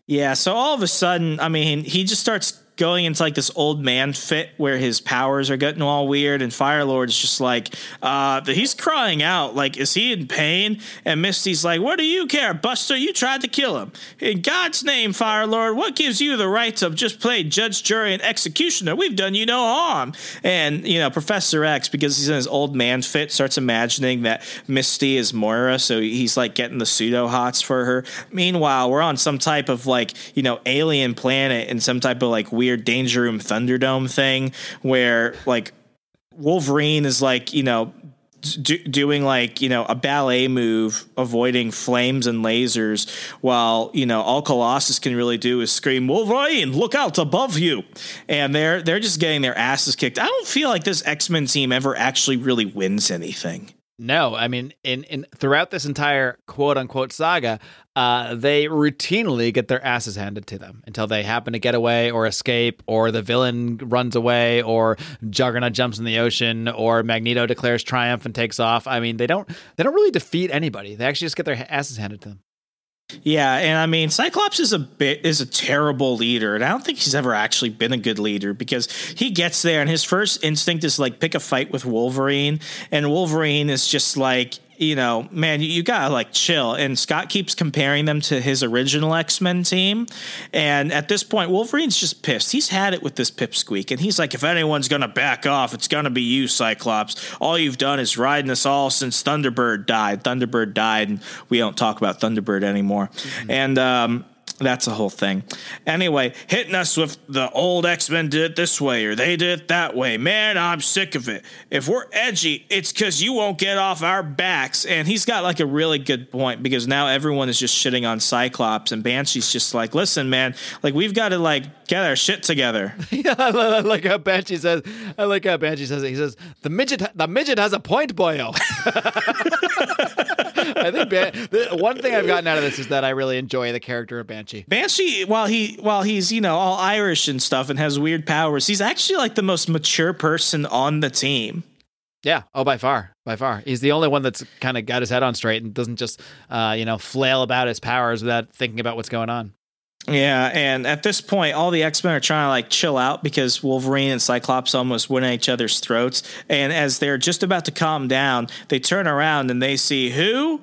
Yeah, so all of a sudden, I mean, he just starts going into like this old man fit where his powers are getting all weird, and Firelord's just like, uh, he's crying out, like, is he in pain? And Misty's like, what do you care, Buster? You tried to kill him. In God's name, Firelord, what gives you the right to just play judge, jury, and executioner? We've done you no harm. And, you know, Professor X, because he's in his old man fit, starts imagining that Misty is Moira, so he's like getting the pseudo hots for her. Meanwhile, we're on some type of like, you know, alien planet and some type of like weird Danger Room Thunderdome thing where like Wolverine is like, you know, do, doing like you know a ballet move avoiding flames and lasers while you know all colossus can really do is scream wolverine look out above you! And they're they're just getting their asses kicked. I don't feel like this x-men team ever actually really wins anything No, I mean, in, in throughout this entire quote unquote saga, uh, they routinely get their asses handed to them until they happen to get away or escape, or the villain runs away, or Juggernaut jumps in the ocean, or Magneto declares triumph and takes off. I mean, they don't they don't really defeat anybody. They actually just get their asses handed to them. Yeah, and I mean Cyclops is a bit is a terrible leader, and I don't think he's ever actually been a good leader because he gets there and his first instinct is like pick a fight with Wolverine, and Wolverine is just like you know, man, you, you gotta like chill. And Scott keeps comparing them to his original X Men team, and at this point, Wolverine's just pissed. He's had it with this pipsqueak, and he's like, if anyone's gonna back off, it's gonna be you, Cyclops. All you've done is riding us all since Thunderbird died. Thunderbird died, and we don't talk about Thunderbird anymore. And um, that's a whole thing. Anyway, hitting us with the old X Men did it this way or they did it that way. Man, I'm sick of it. If we're edgy, it's because you won't get off our backs. And he's got like a really good point because now everyone is just shitting on Cyclops and Banshee's just like, listen, man, like we've got to like get our shit together. yeah, I like how Banshee says. I like how Banshee says it. He says the midget. The midget has a point, boyo. I think Ban- the one thing I've gotten out of this is that I really enjoy the character of Banshee. Banshee, while he while he's you know all Irish and stuff and has weird powers, he's actually like the most mature person on the team. Yeah. Oh, by far, by far, he's the only one that's kind of got his head on straight and doesn't just, uh, you know, flail about his powers without thinking about what's going on. Yeah, and at this point, all the X Men are trying to like chill out because Wolverine and Cyclops almost went at each other's throats. And as they're just about to calm down, they turn around and they see who?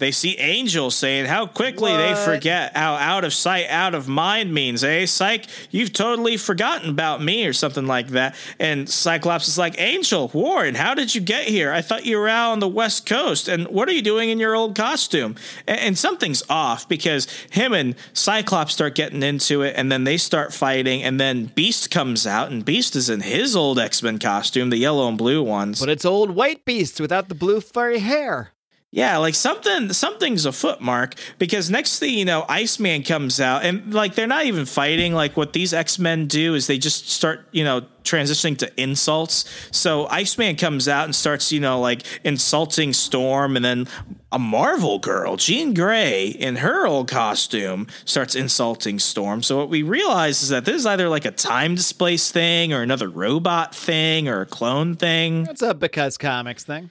They see Angel saying how quickly they forget how out of sight, out of mind means, eh? Psych, you've totally forgotten about me or something like that. And Cyclops is like, Angel, Warren, how did you get here? I thought you were out on the West Coast. And what are you doing in your old costume? And, and something's off because him and Cyclops start getting into it and then they start fighting. And then Beast comes out and Beast is in his old X Men costume, the yellow and blue ones. But it's old white beast without the blue furry hair. Yeah, like something something's afoot, Mark. Because next thing you know, Iceman comes out, and like they're not even fighting. Like what these X Men do is they just start, you know, transitioning to insults. So Iceman comes out and starts, you know, like insulting Storm, and then a Marvel girl, Jean Grey, in her old costume, starts insulting Storm. So what we realize is that this is either like a time displaced thing, or another robot thing, or a clone thing. It's a because comics thing.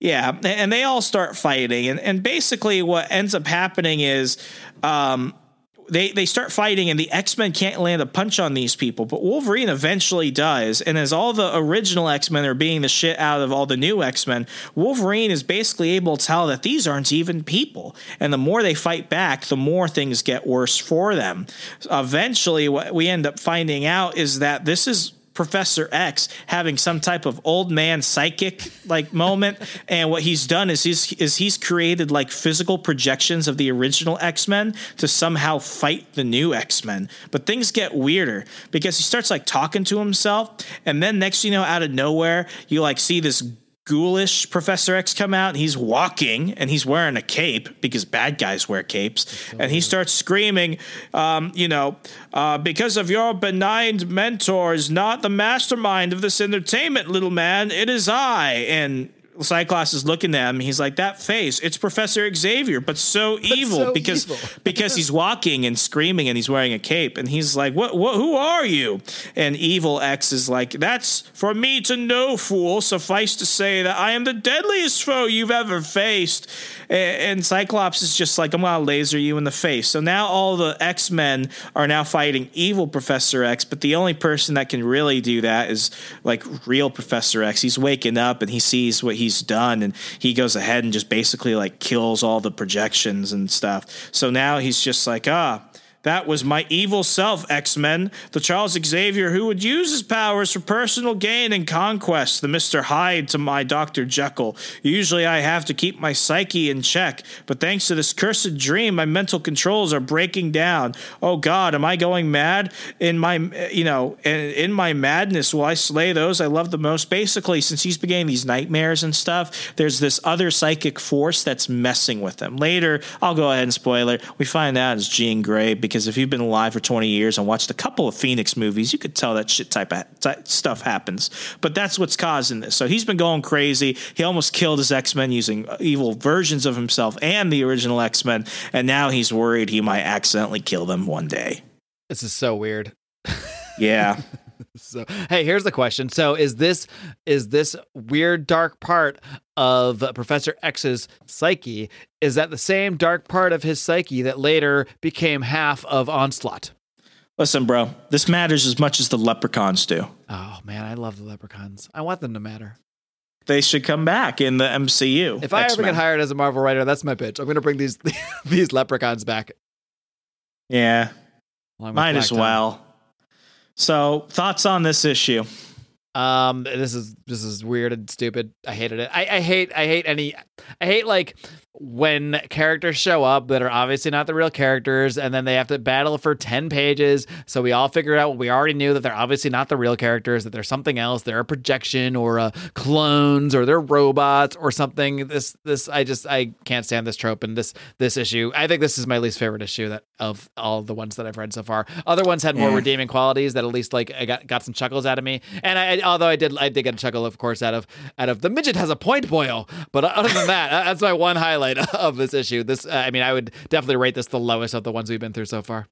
Yeah, and they all start fighting, and and basically what ends up happening is, um, they they start fighting, and the X Men can't land a punch on these people, but Wolverine eventually does, and as all the original X Men are beating the shit out of all the new X Men, Wolverine is basically able to tell that these aren't even people, and the more they fight back, the more things get worse for them. Eventually, what we end up finding out is that this is Professor X having some type of old man psychic like moment, and what he's done is he's is he's created like physical projections of the original X Men to somehow fight the new X Men. But things get weirder because he starts like talking to himself, and then next you know, out of nowhere, you like see this ghoulish Professor X come out and he's walking and he's wearing a cape because bad guys wear capes and he starts screaming, um, you know, uh, because of your benign mentor is not the mastermind of this entertainment, little man. It is I. And Cyclops is looking at him. He's like, "That face, it's Professor Xavier, but so evil so because evil." because he's walking and screaming and he's wearing a cape and he's like, "What? What? Who are you?" And Evil X is like, "That's for me to know, fool. Suffice to say that I am the deadliest foe you've ever faced." And Cyclops is just like, "I'm gonna laser you in the face." So now all the X Men are now fighting evil Professor X, but the only person that can really do that is like real Professor X. He's waking up and he sees what he's done, and he goes ahead and just basically like kills all the projections and stuff. So now he's just like, ah. That was my evil self, X Men. The Charles Xavier who would use his powers for personal gain and conquest. The Mr. Hyde to my Dr. Jekyll. Usually I have to keep my psyche in check, but thanks to this cursed dream, my mental controls are breaking down. Oh God, am I going mad? In my, you know, in, my madness, will I slay those I love the most? Basically, since he's been getting these nightmares and stuff, there's this other psychic force that's messing with them. Later, I'll go ahead and spoiler. We find out it's Jean Grey because if you've been alive for 20 years and watched a couple of Phoenix movies, you could tell that shit type of type stuff happens. But that's what's causing this. So he's been going crazy. He almost killed his X Men using evil versions of himself and the original X Men, and now he's worried he might accidentally kill them one day. This is so weird. Yeah. So, hey, here's the question. So, is this is this weird dark part of Professor X's psyche is that the same dark part of his psyche that later became half of Onslaught? Listen, bro, this matters as much as the leprechauns do. Oh man, I love the leprechauns. I want them to matter. They should come back in the MCU. If I ever get hired as a Marvel writer, that's my pitch. I'm going to bring these these leprechauns back. Yeah, might as well. So, thoughts on this issue? Um, this is this is weird and stupid. I hated it. I, I hate I hate any I hate like when characters show up that are obviously not the real characters, and then they have to battle for ten pages. So we all figured out what we already knew that they're obviously not the real characters, that they're something else. They're a projection or a clones or they're robots or something. This this I just I can't stand this trope and this this issue. I think this is my least favorite issue that of all the ones that I've read so far. Other ones had more Yeah. redeeming qualities that at least like I got got some chuckles out of me. And I although I did I did get a chuckle of course out of out of the midget has a point boil. But other than that, that's my one highlight of this issue. This uh, I mean I would definitely rate this the lowest of the ones we've been through so far.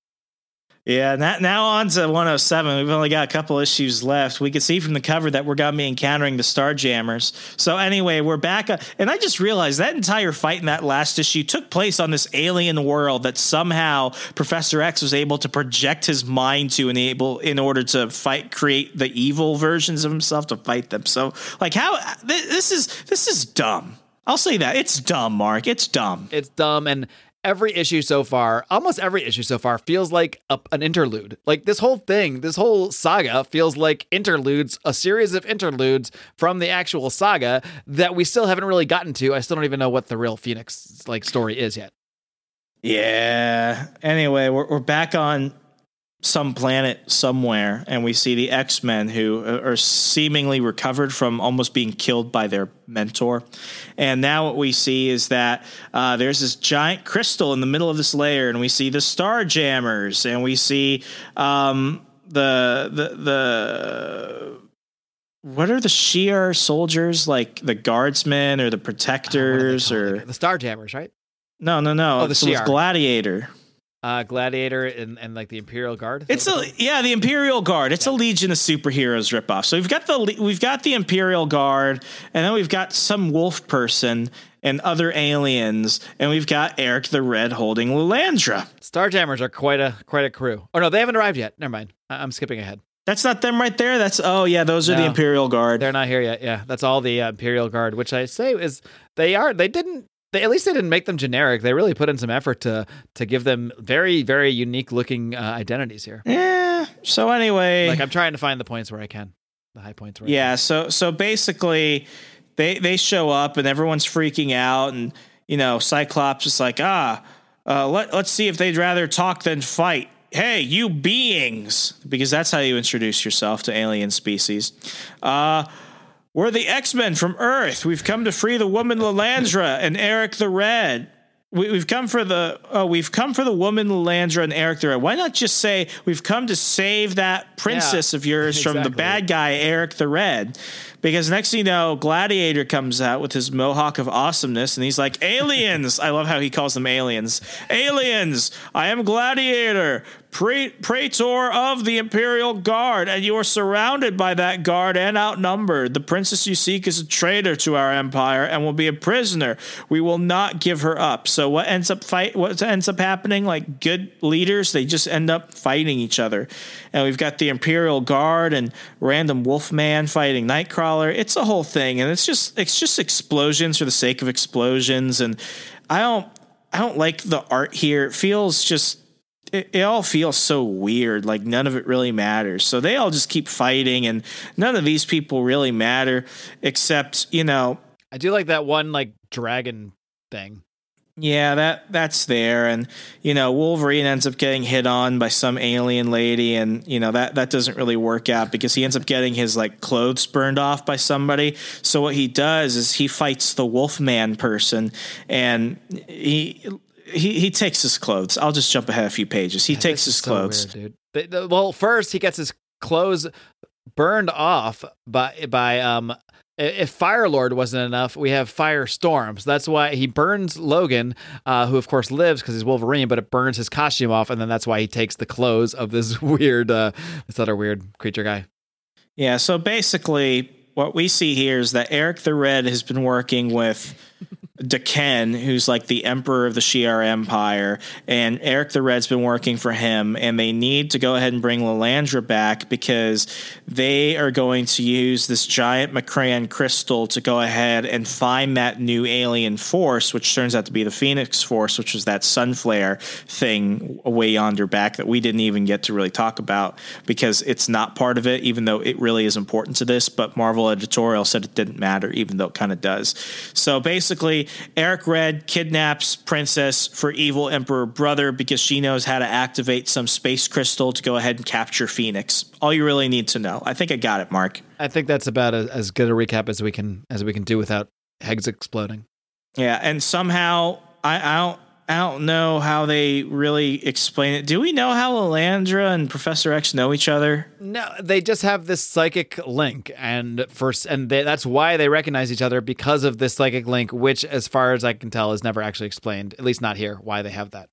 Yeah, now, now on to 107. We've only got a couple issues left. We can see from the cover that we're going to be encountering the Starjammers. So, anyway, we're back. And I just realized that entire fight in that last issue took place on this alien world that somehow Professor X was able to project his mind to enable in order to fight, create the evil versions of himself to fight them. So, like, how th- this is this is dumb. I'll say that it's dumb, Mark. It's dumb. It's dumb and every issue so far, almost every issue so far feels like a, an interlude. Like this whole thing, this whole saga feels like interludes, a series of interludes from the actual saga that we still haven't really gotten to. I still don't even know what the real Phoenix like story is yet. Yeah. Anyway, we're, we're back on some planet somewhere, and we see the X Men who are seemingly recovered from almost being killed by their mentor. And now what we see is that uh, there's this giant crystal in the middle of this layer, and we see the Star Jammers, and we see um, the the the. What are the Shi'ar soldiers like? The guardsmen or the What are they protectors or the Star Jammers, right? no no no? Oh, the it's Shi'ar. Gladiator. Uh, Gladiator and, and like the Imperial Guard. It's a yeah, the Imperial Guard. It's a Legion of Superheroes ripoff. So we've got the we've got the Imperial Guard, and then we've got some wolf person and other aliens, and we've got Eric the Red holding Lilandra. Star Jammers are quite a quite a crew. Oh no, they haven't arrived yet. Never mind. I- I'm skipping ahead. That's not them right there. That's oh yeah, those are the Imperial Guard. They're not here yet. Yeah, that's all the uh, Imperial Guard, which I say is they are. They didn't. They, at least they didn't make them generic. They really put in some effort to to give them very very unique looking uh, identities here. Yeah. So anyway, Like I'm trying to find the points where I can, the high points where I Yeah, so so basically they they show up and everyone's freaking out and you know, Cyclops is like, "Ah, uh, let let's see if they'd rather talk than fight." Hey, you beings, because that's how you introduce yourself to alien species. Uh we're the X-Men from Earth. We've come to free the woman Lilandra and Eric the Red. We, we've come for the oh, we've come for the woman Lilandra and Eric the Red. Why not just say we've come to save that princess of yours from the bad guy Eric the Red? Because next thing you know, Gladiator comes out with his mohawk of awesomeness, and he's like, "Aliens!" I love how he calls them aliens. Aliens! I am Gladiator, praetor of the Imperial Guard, and you are surrounded by that guard and outnumbered. The princess you seek is a traitor to our empire and will be a prisoner. We will not give her up. So what ends up fight? What ends up happening? Like good leaders, they just end up fighting each other. And we've got the Imperial Guard and random Wolfman fighting Nightcrawler. It's a whole thing, and it's just it's just explosions for the sake of explosions. And I don't I don't like the art here. It feels just it, it all feels so weird. Like none of it really matters. So they all just keep fighting, and none of these people really matter, except you know, I do like that one like dragon thing. yeah, that that's there, and you know, Wolverine ends up getting hit on by some alien lady, and you know that that doesn't really work out because he ends up getting his like clothes burned off by somebody. So what he does is he fights the Wolfman person, and he. He, he takes his clothes. I'll just jump ahead a few pages. He takes his is so clothes. weird, dude. Well, first he gets his clothes burned off by by um. If Fire Lord wasn't enough, we have Firestorm. So that's why he burns Logan, uh, who of course lives because he's Wolverine, but it burns his costume off, and then that's why he takes the clothes of this weird, uh, this other weird creature guy. Yeah, so basically, what we see here is that Eric the Red has been working with D'Ken, who's like the emperor of the Shi'ar Empire, and Eric the Red's been working for him, and they need to go ahead and bring Lilandra back because they are going to use this giant M'Kraan crystal to go ahead and find that new alien force, which turns out to be the Phoenix Force, which was that Sunflare thing way yonder back that we didn't even get to really talk about because it's not part of it, even though it really is important to this. But Marvel editorial said it didn't matter, even though it kind of does. So basically, Eric Red kidnaps Princess for evil Emperor Brother because she knows how to activate some space crystal to go ahead and capture Phoenix. All you really need to know. I think I got it, Mark. I think that's about a, as good a recap as we can as we can do without Hegs exploding. Yeah, and somehow I, I don't I don't know how they really explain it. Do we know how Lilandra and Professor X know each other? No, they just have this psychic link, and first, and they, that's why they recognize each other because of this psychic link, which, as far as I can tell, is never actually explained. At least not here. Why they have that?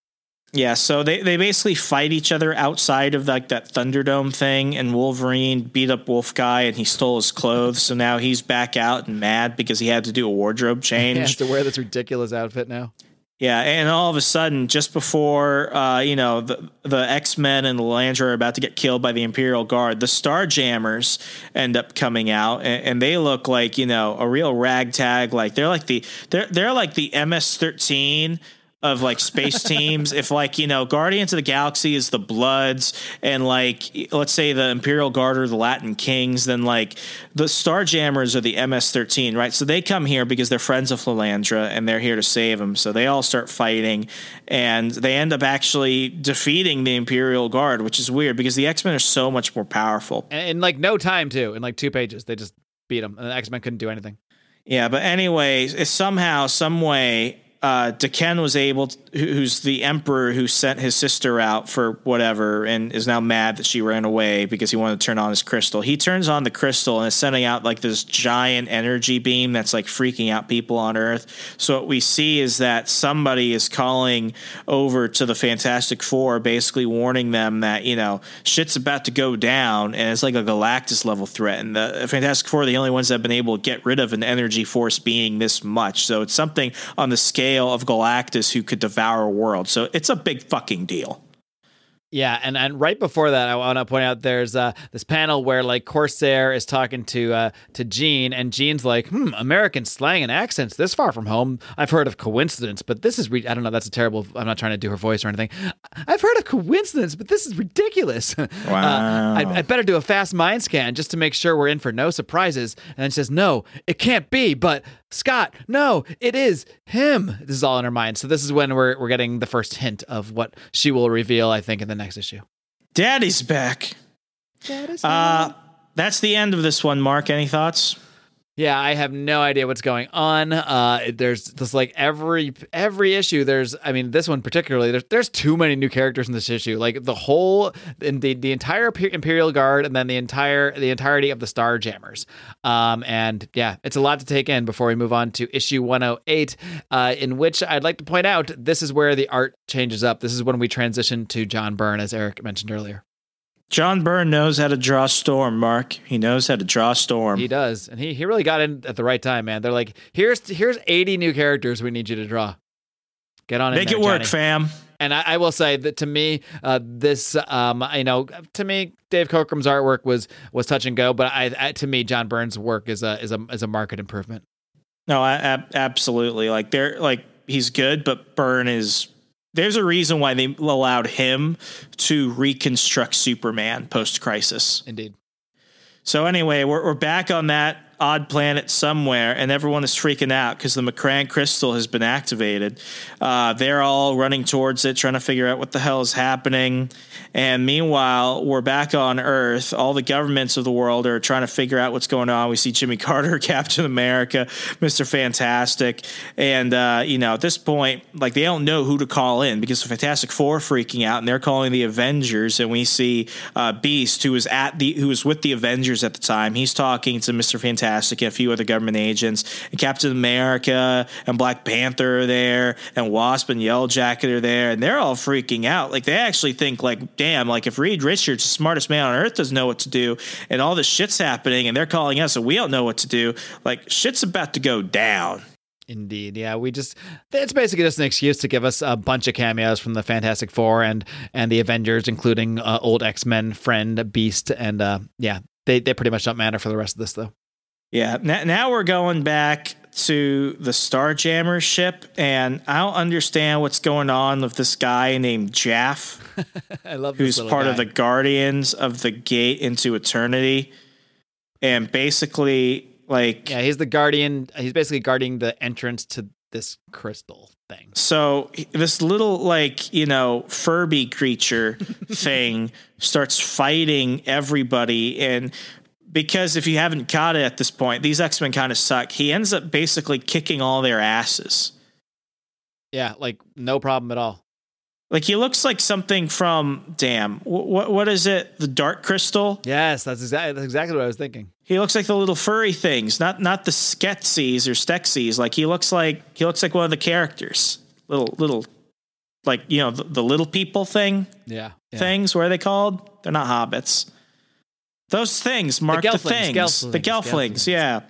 Yeah, so they, they basically fight each other outside of like that Thunderdome thing, and Wolverine beat up Wolf Guy and he stole his clothes. So now he's back out and mad because he had to do a wardrobe change. He has to wear this ridiculous outfit now. Yeah, and all of a sudden, just before uh, you know the the X Men and Lilandra are about to get killed by the Imperial Guard, the Star Jammers end up coming out, and, and they look like you know a real ragtag. Like they're like the they're they're like the MS thirteen of like space teams. If like you know, Guardians of the Galaxy is the Bloods, and like let's say the Imperial Guard are the Latin Kings, then like the Starjammers are the MS-13, right? So they come here because they're friends of Lilandra and they're here to save them. So they all start fighting, and they end up actually defeating the Imperial Guard, which is weird because the X Men are so much more powerful. And in like no time too. In like two pages, they just beat them, and the X Men couldn't do anything. Yeah, but anyway, somehow, some way, uh, D'Ken was able, to, who's the emperor who sent his sister out for whatever, and is now mad that she ran away because he wanted to turn on his crystal. He turns on the crystal and is sending out like this giant energy beam that's like freaking out people on Earth. So what we see is that somebody is calling over to the Fantastic Four, basically warning them that you know shit's about to go down, and it's like a Galactus level threat. And the Fantastic Four are the only ones that have been able to get rid of an energy force being this much. So it's something on the scale of Galactus who could devour a world. So it's a big fucking deal. Yeah, and, and right before that, I want to point out there's uh, this panel where like Corsair is talking to uh, to Jean, and Jean's like, "Hmm, American slang and accents this far from home. I've heard of coincidence, but this is re- I don't know. That's a terrible. I'm not trying to do her voice or anything. I've heard of coincidence, but this is ridiculous. Wow. uh, I, I better do a fast mind scan just to make sure we're in for no surprises. And then she says, "No, it can't be." But Scott, no, it is him. This is all in her mind. So this is when we're we're getting the first hint of what she will reveal. I think in the next issue. Daddy's back. Uh, that's the end of this one. Mark, any thoughts? Yeah, I have no idea what's going on. Uh, there's just like every every issue. There's, I mean, this one particularly. There's there's too many new characters in this issue. Like the whole, the the entire Imperial Guard, and then the entire the entirety of the Starjammers. Um, and yeah, it's a lot to take in before we move on to issue 108, uh, in which I'd like to point out this is where the art changes up. This is when we transition to John Byrne, as Eric mentioned earlier. John Byrne knows how to draw storm, Mark. He knows how to draw storm. He does, and he he really got in at the right time, man. They're like, here's here's 80 new characters we need you to draw. Get on it. Make in it there, work, Johnny. fam. And I, I will say that to me, uh, this, um, you know, to me, Dave Cockrum's artwork was was touch and go, but I, I to me, John Byrne's work is a is a is a market improvement. No, I, ab- absolutely. Like they're like he's good, but Byrne is. There's a reason why they allowed him to reconstruct Superman post crisis. Indeed. So anyway, we're, we're back on that odd planet somewhere, and everyone is freaking out because the M'Kraan crystal has been activated. Uh, they're all running towards it, trying to figure out what the hell is happening. And meanwhile, we're back on Earth. All the governments of the world are trying to figure out what's going on. We see Jimmy Carter, Captain America, Mister Fantastic, and uh, you know at this point, like they don't know who to call in because the Fantastic Four are freaking out, and they're calling the Avengers. And we see uh, Beast, who was at the who was with the Avengers at the time. He's talking to Mister Fantastic and a few other government agents, and Captain America and Black Panther are there, and Wasp and Yellow Jacket are there, and they're all freaking out. Like they actually think, like, damn, like if Reed Richards, the smartest man on earth, doesn't know what to do, and all this shit's happening, and they're calling us, and we don't know what to do. Like shit's about to go down. Indeed, yeah. We just it's basically just an excuse to give us a bunch of cameos from the Fantastic Four and and the Avengers, including uh, old X Men friend Beast, and uh, yeah, they they pretty much don't matter for the rest of this though. Yeah. Now, now we're going back to the Starjammer ship, and I don't understand what's going on with this guy named Jahf. I love who's part of the Guardians of the Gate into Eternity, and basically like yeah. He's the guardian. He's basically guarding the entrance to this crystal thing. so this little like you know Furby creature thing starts fighting everybody and because if you haven't caught it at this point these x-men kind of suck he ends up basically kicking all their asses Yeah, like no problem at all. like he looks like something from damn what what is it the dark crystal Yes, that's exactly that's exactly what I was thinking. He looks like the little furry things, not not the Skeksis or Stexies. Like he looks like he looks like one of the characters. Little little like you know the, the little people thing Yeah, yeah. things. What are they called? They're not hobbits. Those things mark the, Gelflings, things. Gelflings, the Gelflings, Gelflings. yeah.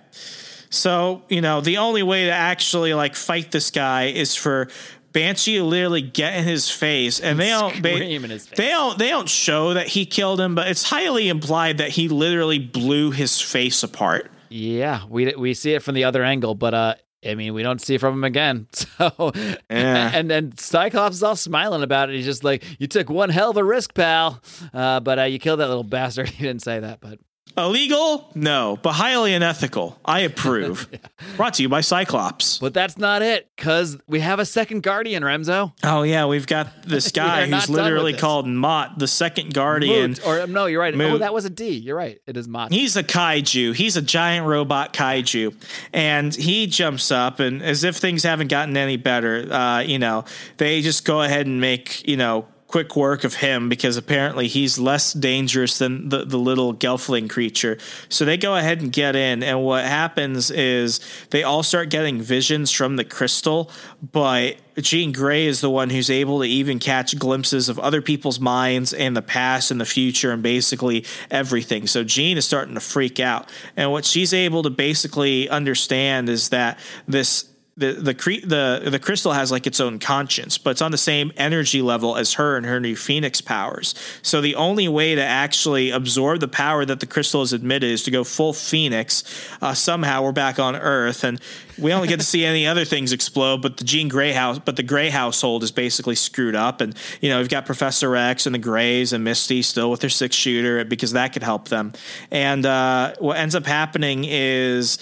So you know the only way to actually like fight this guy is for Banshee literally get in his face, and they don't they, his face. they don't they don't show that he killed him, but it's highly implied that he literally blew his face apart. Yeah, we we see it from the other angle, but uh, I mean, we don't see from him again. So, Yeah. and then Cyclops is all smiling about it. He's just like, "You took one hell of a risk, pal, uh, but uh, you killed that little bastard." He didn't say that, but Illegal? No, but highly unethical. I approve. Brought to you by Cyclops. but that's not it, because we have a second Guardian, Remso. Oh yeah, we've got this guy who's literally called Mott, the second guardian. Moot, or no, you're right. Oh, that was a D. You're right. It is Mott. He's a kaiju. He's a giant robot kaiju, and he jumps up and, as if things haven't gotten any better, uh, you know, they just go ahead and make you know quick work of him because apparently he's less dangerous than the, the little gelfling creature. So they go ahead and get in, and what happens is they all start getting visions from the crystal, but Jean Grey is the one who's able to even catch glimpses of other people's minds and the past and the future and basically everything. So Jean is starting to freak out. And what she's able to basically understand is that this the the cre- the the crystal has like its own conscience, but it's on the same energy level as her and her new phoenix powers. So the only way to actually absorb the power that the crystal has admitted is to go full phoenix. Uh, somehow we're back on Earth, and we only get to see any other things explode. But the Jean Grey house, but the Grey household is basically screwed up, and you know we've got Professor X and the Greys and Misty still with their six shooter because that could help them. And uh, what ends up happening is.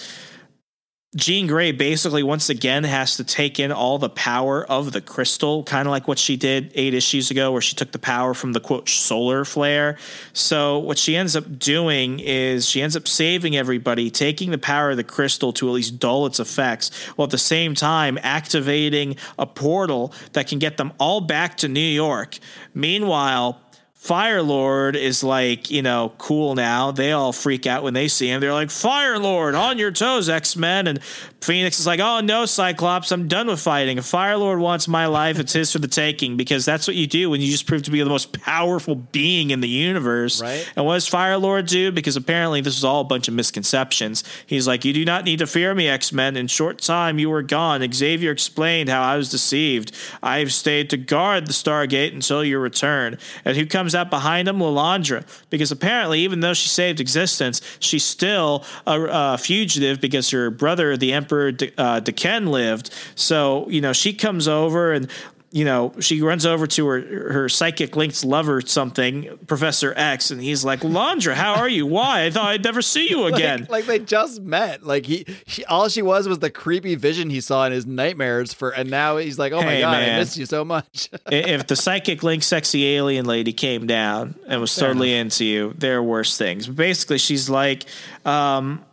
Jean Grey basically once again has to take in all the power of the crystal, kind of like what she did eight issues ago, where she took the power from the quote solar flare. So, what she ends up doing is she ends up saving everybody, taking the power of the crystal to at least dull its effects, while at the same time activating a portal that can get them all back to New York. Meanwhile, Fire Lord is like, you know, cool now. They all freak out when they see him. They're like, Fire Lord, on your toes, X Men. And Phoenix is like, oh no, Cyclops, I'm done with fighting. If Fire Lord wants my life, it's his for the taking because that's what you do when you just prove to be the most powerful being in the universe. Right. And what does Fire Lord do? Because apparently this is all a bunch of misconceptions. He's like, You do not need to fear me, X Men. In short time, you were gone. Xavier explained how I was deceived. I've stayed to guard the Stargate until your return. And who comes out behind him? Lilandra. Because apparently, even though she saved existence, she's still a, a fugitive because her brother, the Emperor De, uh, D'Ken, lived. So, you know, she comes over and you know, she runs over to her her psychic linked lover something, Professor X, and he's like, Landra, how are you? Why? I thought I'd never see you again. Like, like they just met. Like he, she, all she was was the creepy vision he saw in his nightmares. For and now he's like, oh my Hey, god, man. I missed you so much. if the psychic link sexy alien lady came down and was totally into you, there are worse things. But basically, she's like, um,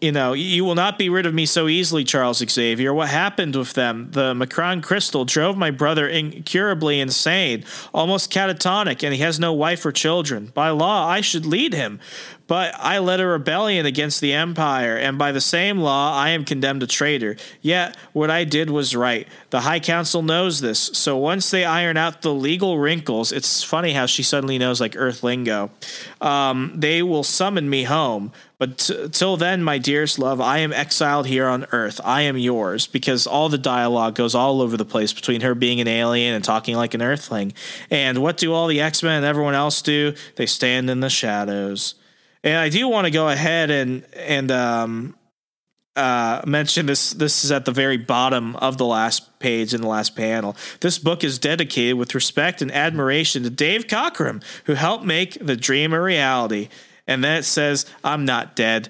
you know, you will not be rid of me so easily, Charles Xavier. What happened with them? The M'Kraan crystal drove my brother incurably insane, almost catatonic, and he has no wife or children. By law, I should lead him. But I led a rebellion against the Empire, and by the same law, I am condemned a traitor. Yet, what I did was right. The High Council knows this, so once they iron out the legal wrinkles, it's funny how she suddenly knows like Earth lingo, um, they will summon me home. But t- till then, my dearest love, I am exiled here on Earth. I am yours because all the dialogue goes all over the place between her being an alien and talking like an Earthling. And what do all the X Men and everyone else do? They stand in the shadows. And I do want to go ahead and and um, uh, mention this. This is at the very bottom of the last page in the last panel. This book is dedicated with respect and admiration to Dave Cockrum, who helped make the dream a reality. And then it says, "I'm not dead."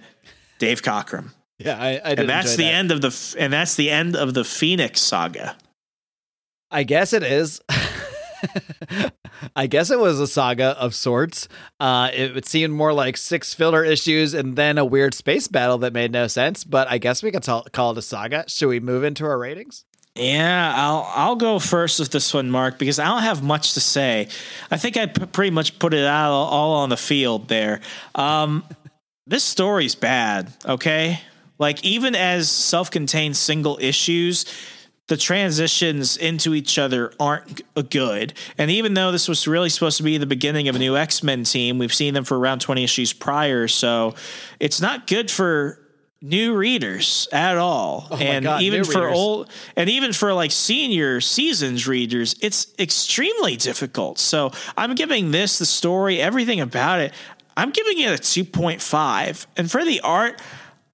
Dave Cockrum. yeah, I, I did. and that's the that. end of the and that's the end of the Phoenix saga. I guess it is. I guess it was a saga of sorts. Uh, it, it seemed more like six filler issues and then a weird space battle that made no sense. But I guess we could tell, call it a saga. Should we move into our ratings? Yeah, I'll I'll go first with this one, Mark, because I don't have much to say. I think I p- pretty much put it out all on the field there. Um, this story's bad. Okay, like even as self-contained single issues. The transitions into each other aren't g- good. And even though this was really supposed to be the beginning of a new X Men team, we've seen them for around 20 issues prior. So it's not good for new readers at all. Oh and God, even for readers. old and even for like senior seasons readers, it's extremely difficult. So I'm giving this the story, everything about it. I'm giving it a 2.5. And for the art,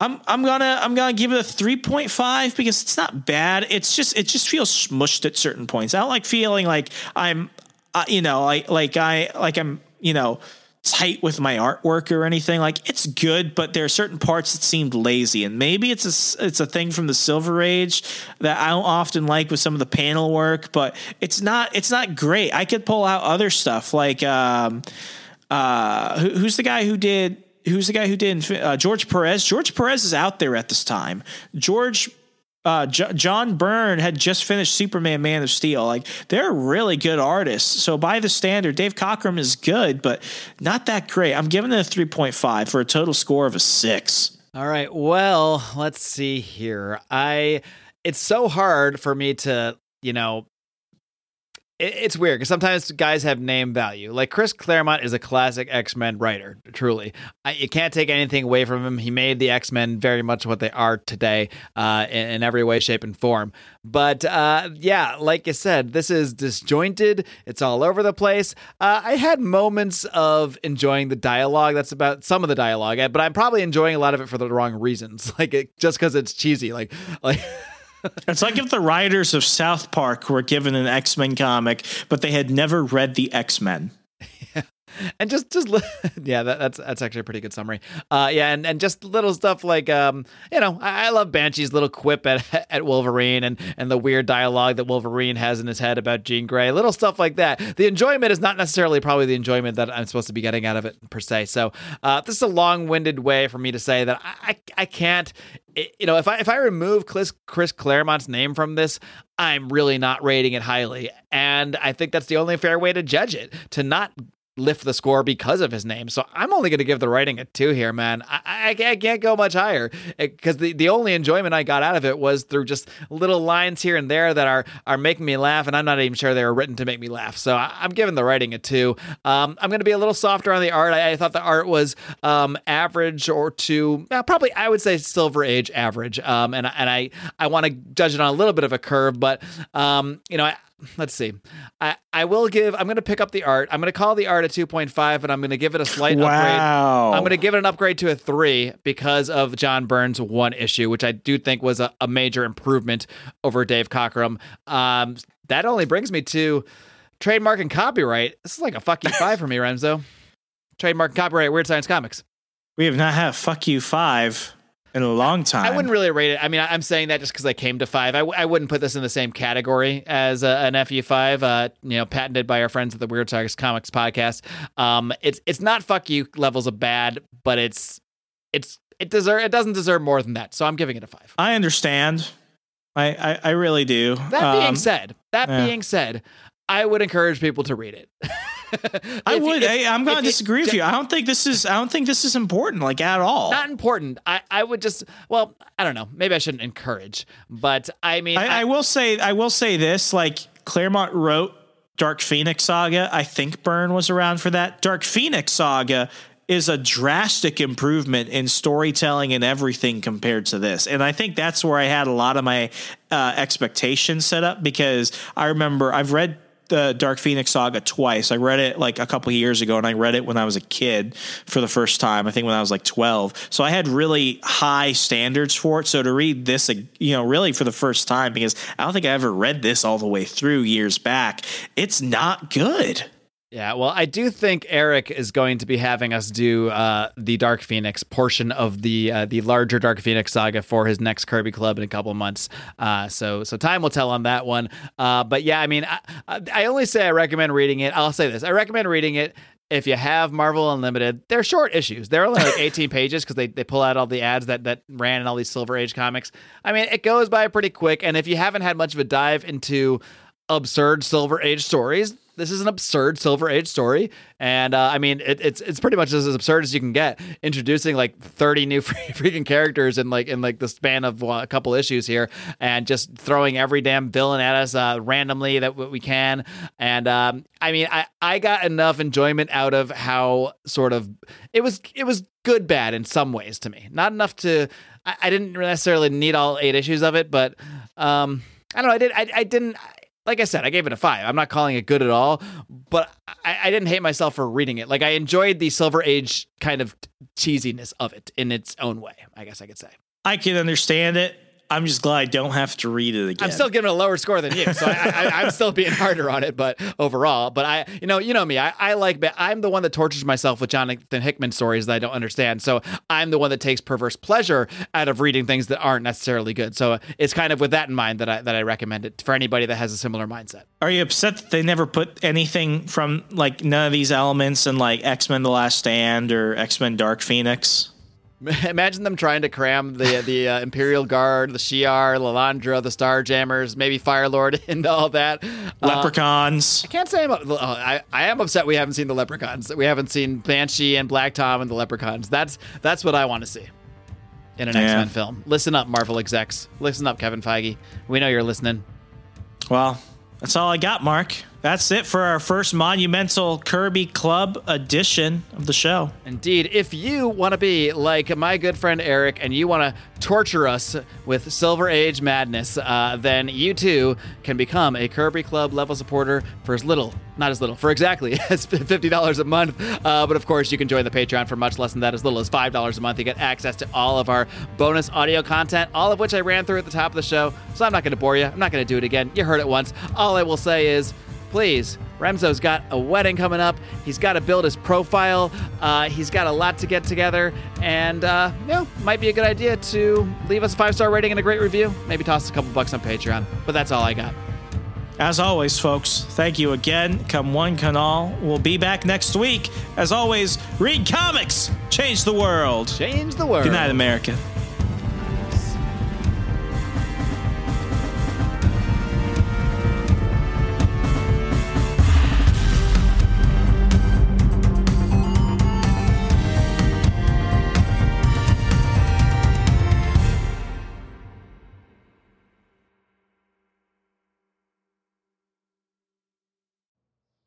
I'm I'm gonna I'm gonna give it a three point five because it's not bad. It's just it just feels smushed at certain points. I don't like feeling like I'm, uh, you know, like like I like I'm you know tight with my artwork or anything. Like it's good, but there are certain parts that seemed lazy, and maybe it's a it's a thing from the Silver Age that I don't often like with some of the panel work. But it's not it's not great. I could pull out other stuff like um uh who, who's the guy who did who's the guy who did uh, George Perez. George Perez is out there at this time. George uh, J- John Byrne had just finished Superman Man of Steel. Like they're really good artists. So by the standard, Dave Cockrum is good, but not that great. I'm giving it a 3.5 for a total score of a six. All right. Well, let's see here. I it's so hard for me to, you know, it's weird because sometimes guys have name value. Like Chris Claremont is a classic X Men writer, truly. I, you can't take anything away from him. He made the X Men very much what they are today, uh, in, in every way, shape, and form. But uh, yeah, like you said, this is disjointed. It's all over the place. Uh, I had moments of enjoying the dialogue. That's about some of the dialogue, but I'm probably enjoying a lot of it for the wrong reasons. Like it, just because it's cheesy. Like like. It's like if the writers of South Park were given an X Men comic, but they had never read the X Men. Yeah. and just just yeah that, that's that's actually a pretty good summary uh yeah and and just little stuff like um you know i, I love banshee's little quip at at wolverine and and the weird dialogue that wolverine has in his head about jean grey little stuff like that the enjoyment is not necessarily probably the enjoyment that i'm supposed to be getting out of it per se so uh this is a long-winded way for me to say that i i, I can't you know if i if i remove chris chris claremont's name from this i'm really not rating it highly. And i think that's the only fair way to judge it to not lift the score because of his name. So I'm only going to give the writing a two here, man. I, I, I can't go much higher because the, the only enjoyment I got out of it was through just little lines here and there that are are making me laugh, and I'm not even sure they were written to make me laugh. So I, I'm giving the writing a two. Um, I'm going to be a little softer on the art. I, I thought the art was um, average or two, uh, probably I would say Silver Age average. Um, and and I I want to judge it on a little bit of a curve, but um, you know. I, let's see. I, I will give, I'm going to pick up the art. I'm going to call the art a 2.5 and I'm going to give it a slight upgrade. Wow. I'm going to give it an upgrade to a three because of John Byrne's one issue, which I do think was a, a major improvement over Dave Cockrum. Um, that only brings me to trademark and copyright. This is like a fuck you five for me, Remso. Trademark and copyright, Weird Science Comics. We have not had a fuck you five in a long time. I wouldn't really rate it. I mean, I'm saying that just because I came to five. I, w- I wouldn't put this in the same category as uh, an FU5. Uh, you know, patented by our friends at the Weird Science Comics podcast. Um, it's it's not fuck you levels of bad, but it's it's it deserve it doesn't deserve more than that. So I'm giving it a five. I understand. I, I, I really do. That being Um, said, that yeah. being said, I would encourage people to read it. I If would. if- I, I'm gonna disagree with you. I don't think this is. I don't think this is important, like at all. Not important. I, I would just well, I don't know. Maybe I shouldn't encourage, but I mean, I, I will say. I will say this. Like Claremont wrote Dark Phoenix Saga. I think Byrne was around for that. Dark Phoenix Saga is a drastic improvement in storytelling and everything compared to this. And I think that's where I had a lot of my uh, expectations set up because I remember I've read the Dark Phoenix Saga twice. I read it like a couple years ago and I read it when I was a kid for the first time. I think when I was like 12. So I had really high standards for it. So to read this, you know, really for the first time because I don't think I ever read this all the way through years back, it's not good. Yeah, well, I do think Eric is going to be having us do uh, the Dark Phoenix portion of the uh, the larger Dark Phoenix saga for his next Kirby Club in a couple months. Uh, so so time will tell on that one. Uh, but yeah, I mean, I, I only say I recommend reading it. I'll say this: I recommend reading it. If you have Marvel Unlimited, they're short issues. They're only like 18 pages because they, they pull out all the ads that, that ran in all these Silver Age comics. I mean, it goes by pretty quick. And if you haven't had much of a dive into absurd Silver Age stories. This is an absurd Silver Age story, and uh, I mean it, it's it's pretty much as absurd as you can get. Introducing like thirty new freaking characters in like in like the span of uh, a couple issues here, and just throwing every damn villain at us uh, randomly that we can. And um, I mean, I I got enough enjoyment out of how sort of it was it was good bad in some ways to me. Not enough to I, I didn't necessarily need all eight issues of it, but um, I don't know. I did. I, I didn't. Like I said, I gave it a five. I'm not calling it good at all, but I, I didn't hate myself for reading it. Like I enjoyed the Silver Age kind of cheesiness of it in its own way. I guess I could say. I can understand it. I'm just glad I don't have to read it again. I'm still giving a lower score than you, so I, I, I'm still being harder on it. But overall, but I, you know, you know me, I, I like. I'm the one that tortures myself with Jonathan Hickman stories that I don't understand. So I'm the one that takes perverse pleasure out of reading things that aren't necessarily good. So it's kind of with that in mind that I that I recommend it for anybody that has a similar mindset. Are you upset that they never put anything from like none of these elements in like X Men: The Last Stand or X Men: Dark Phoenix? Imagine them trying to cram the the uh, Imperial Guard, the Shi'ar, Lilandra, the Starjammers, maybe Fire Lord into all that. Uh, Leprechauns. I can't say I'm. Oh, I I am upset we haven't seen the Leprechauns. We haven't seen Banshee and Black Tom and the Leprechauns. That's that's what I want to see in an Yeah. X Men film. Listen up, Marvel execs. Listen up, Kevin Feige. We know you're listening. Well, that's all I got, Mark. That's it for our first monumental Kirby Club edition of the show. Indeed, if you want to be like my good friend Eric and you want to torture us with Silver Age madness, uh, then you too can become a Kirby Club level supporter for as little, not as little, for exactly as $50 a month. Uh, but of course, you can join the Patreon for much less than that, as little as $5 a month. You get access to all of our bonus audio content, all of which I ran through at the top of the show. So I'm not going to bore you. I'm not going to do it again. You heard it once. All I will say is, please. Remso's got a wedding coming up. He's got to build his profile. Uh, he's got a lot to get together, and uh, you know, might be a good idea to leave us a five star rating and a great review. Maybe toss a couple bucks on Patreon. But that's all I got. As always, folks, thank you again. Come one, can all. We'll be back next week. As always, read comics, change the world. Change the world. Good night, America.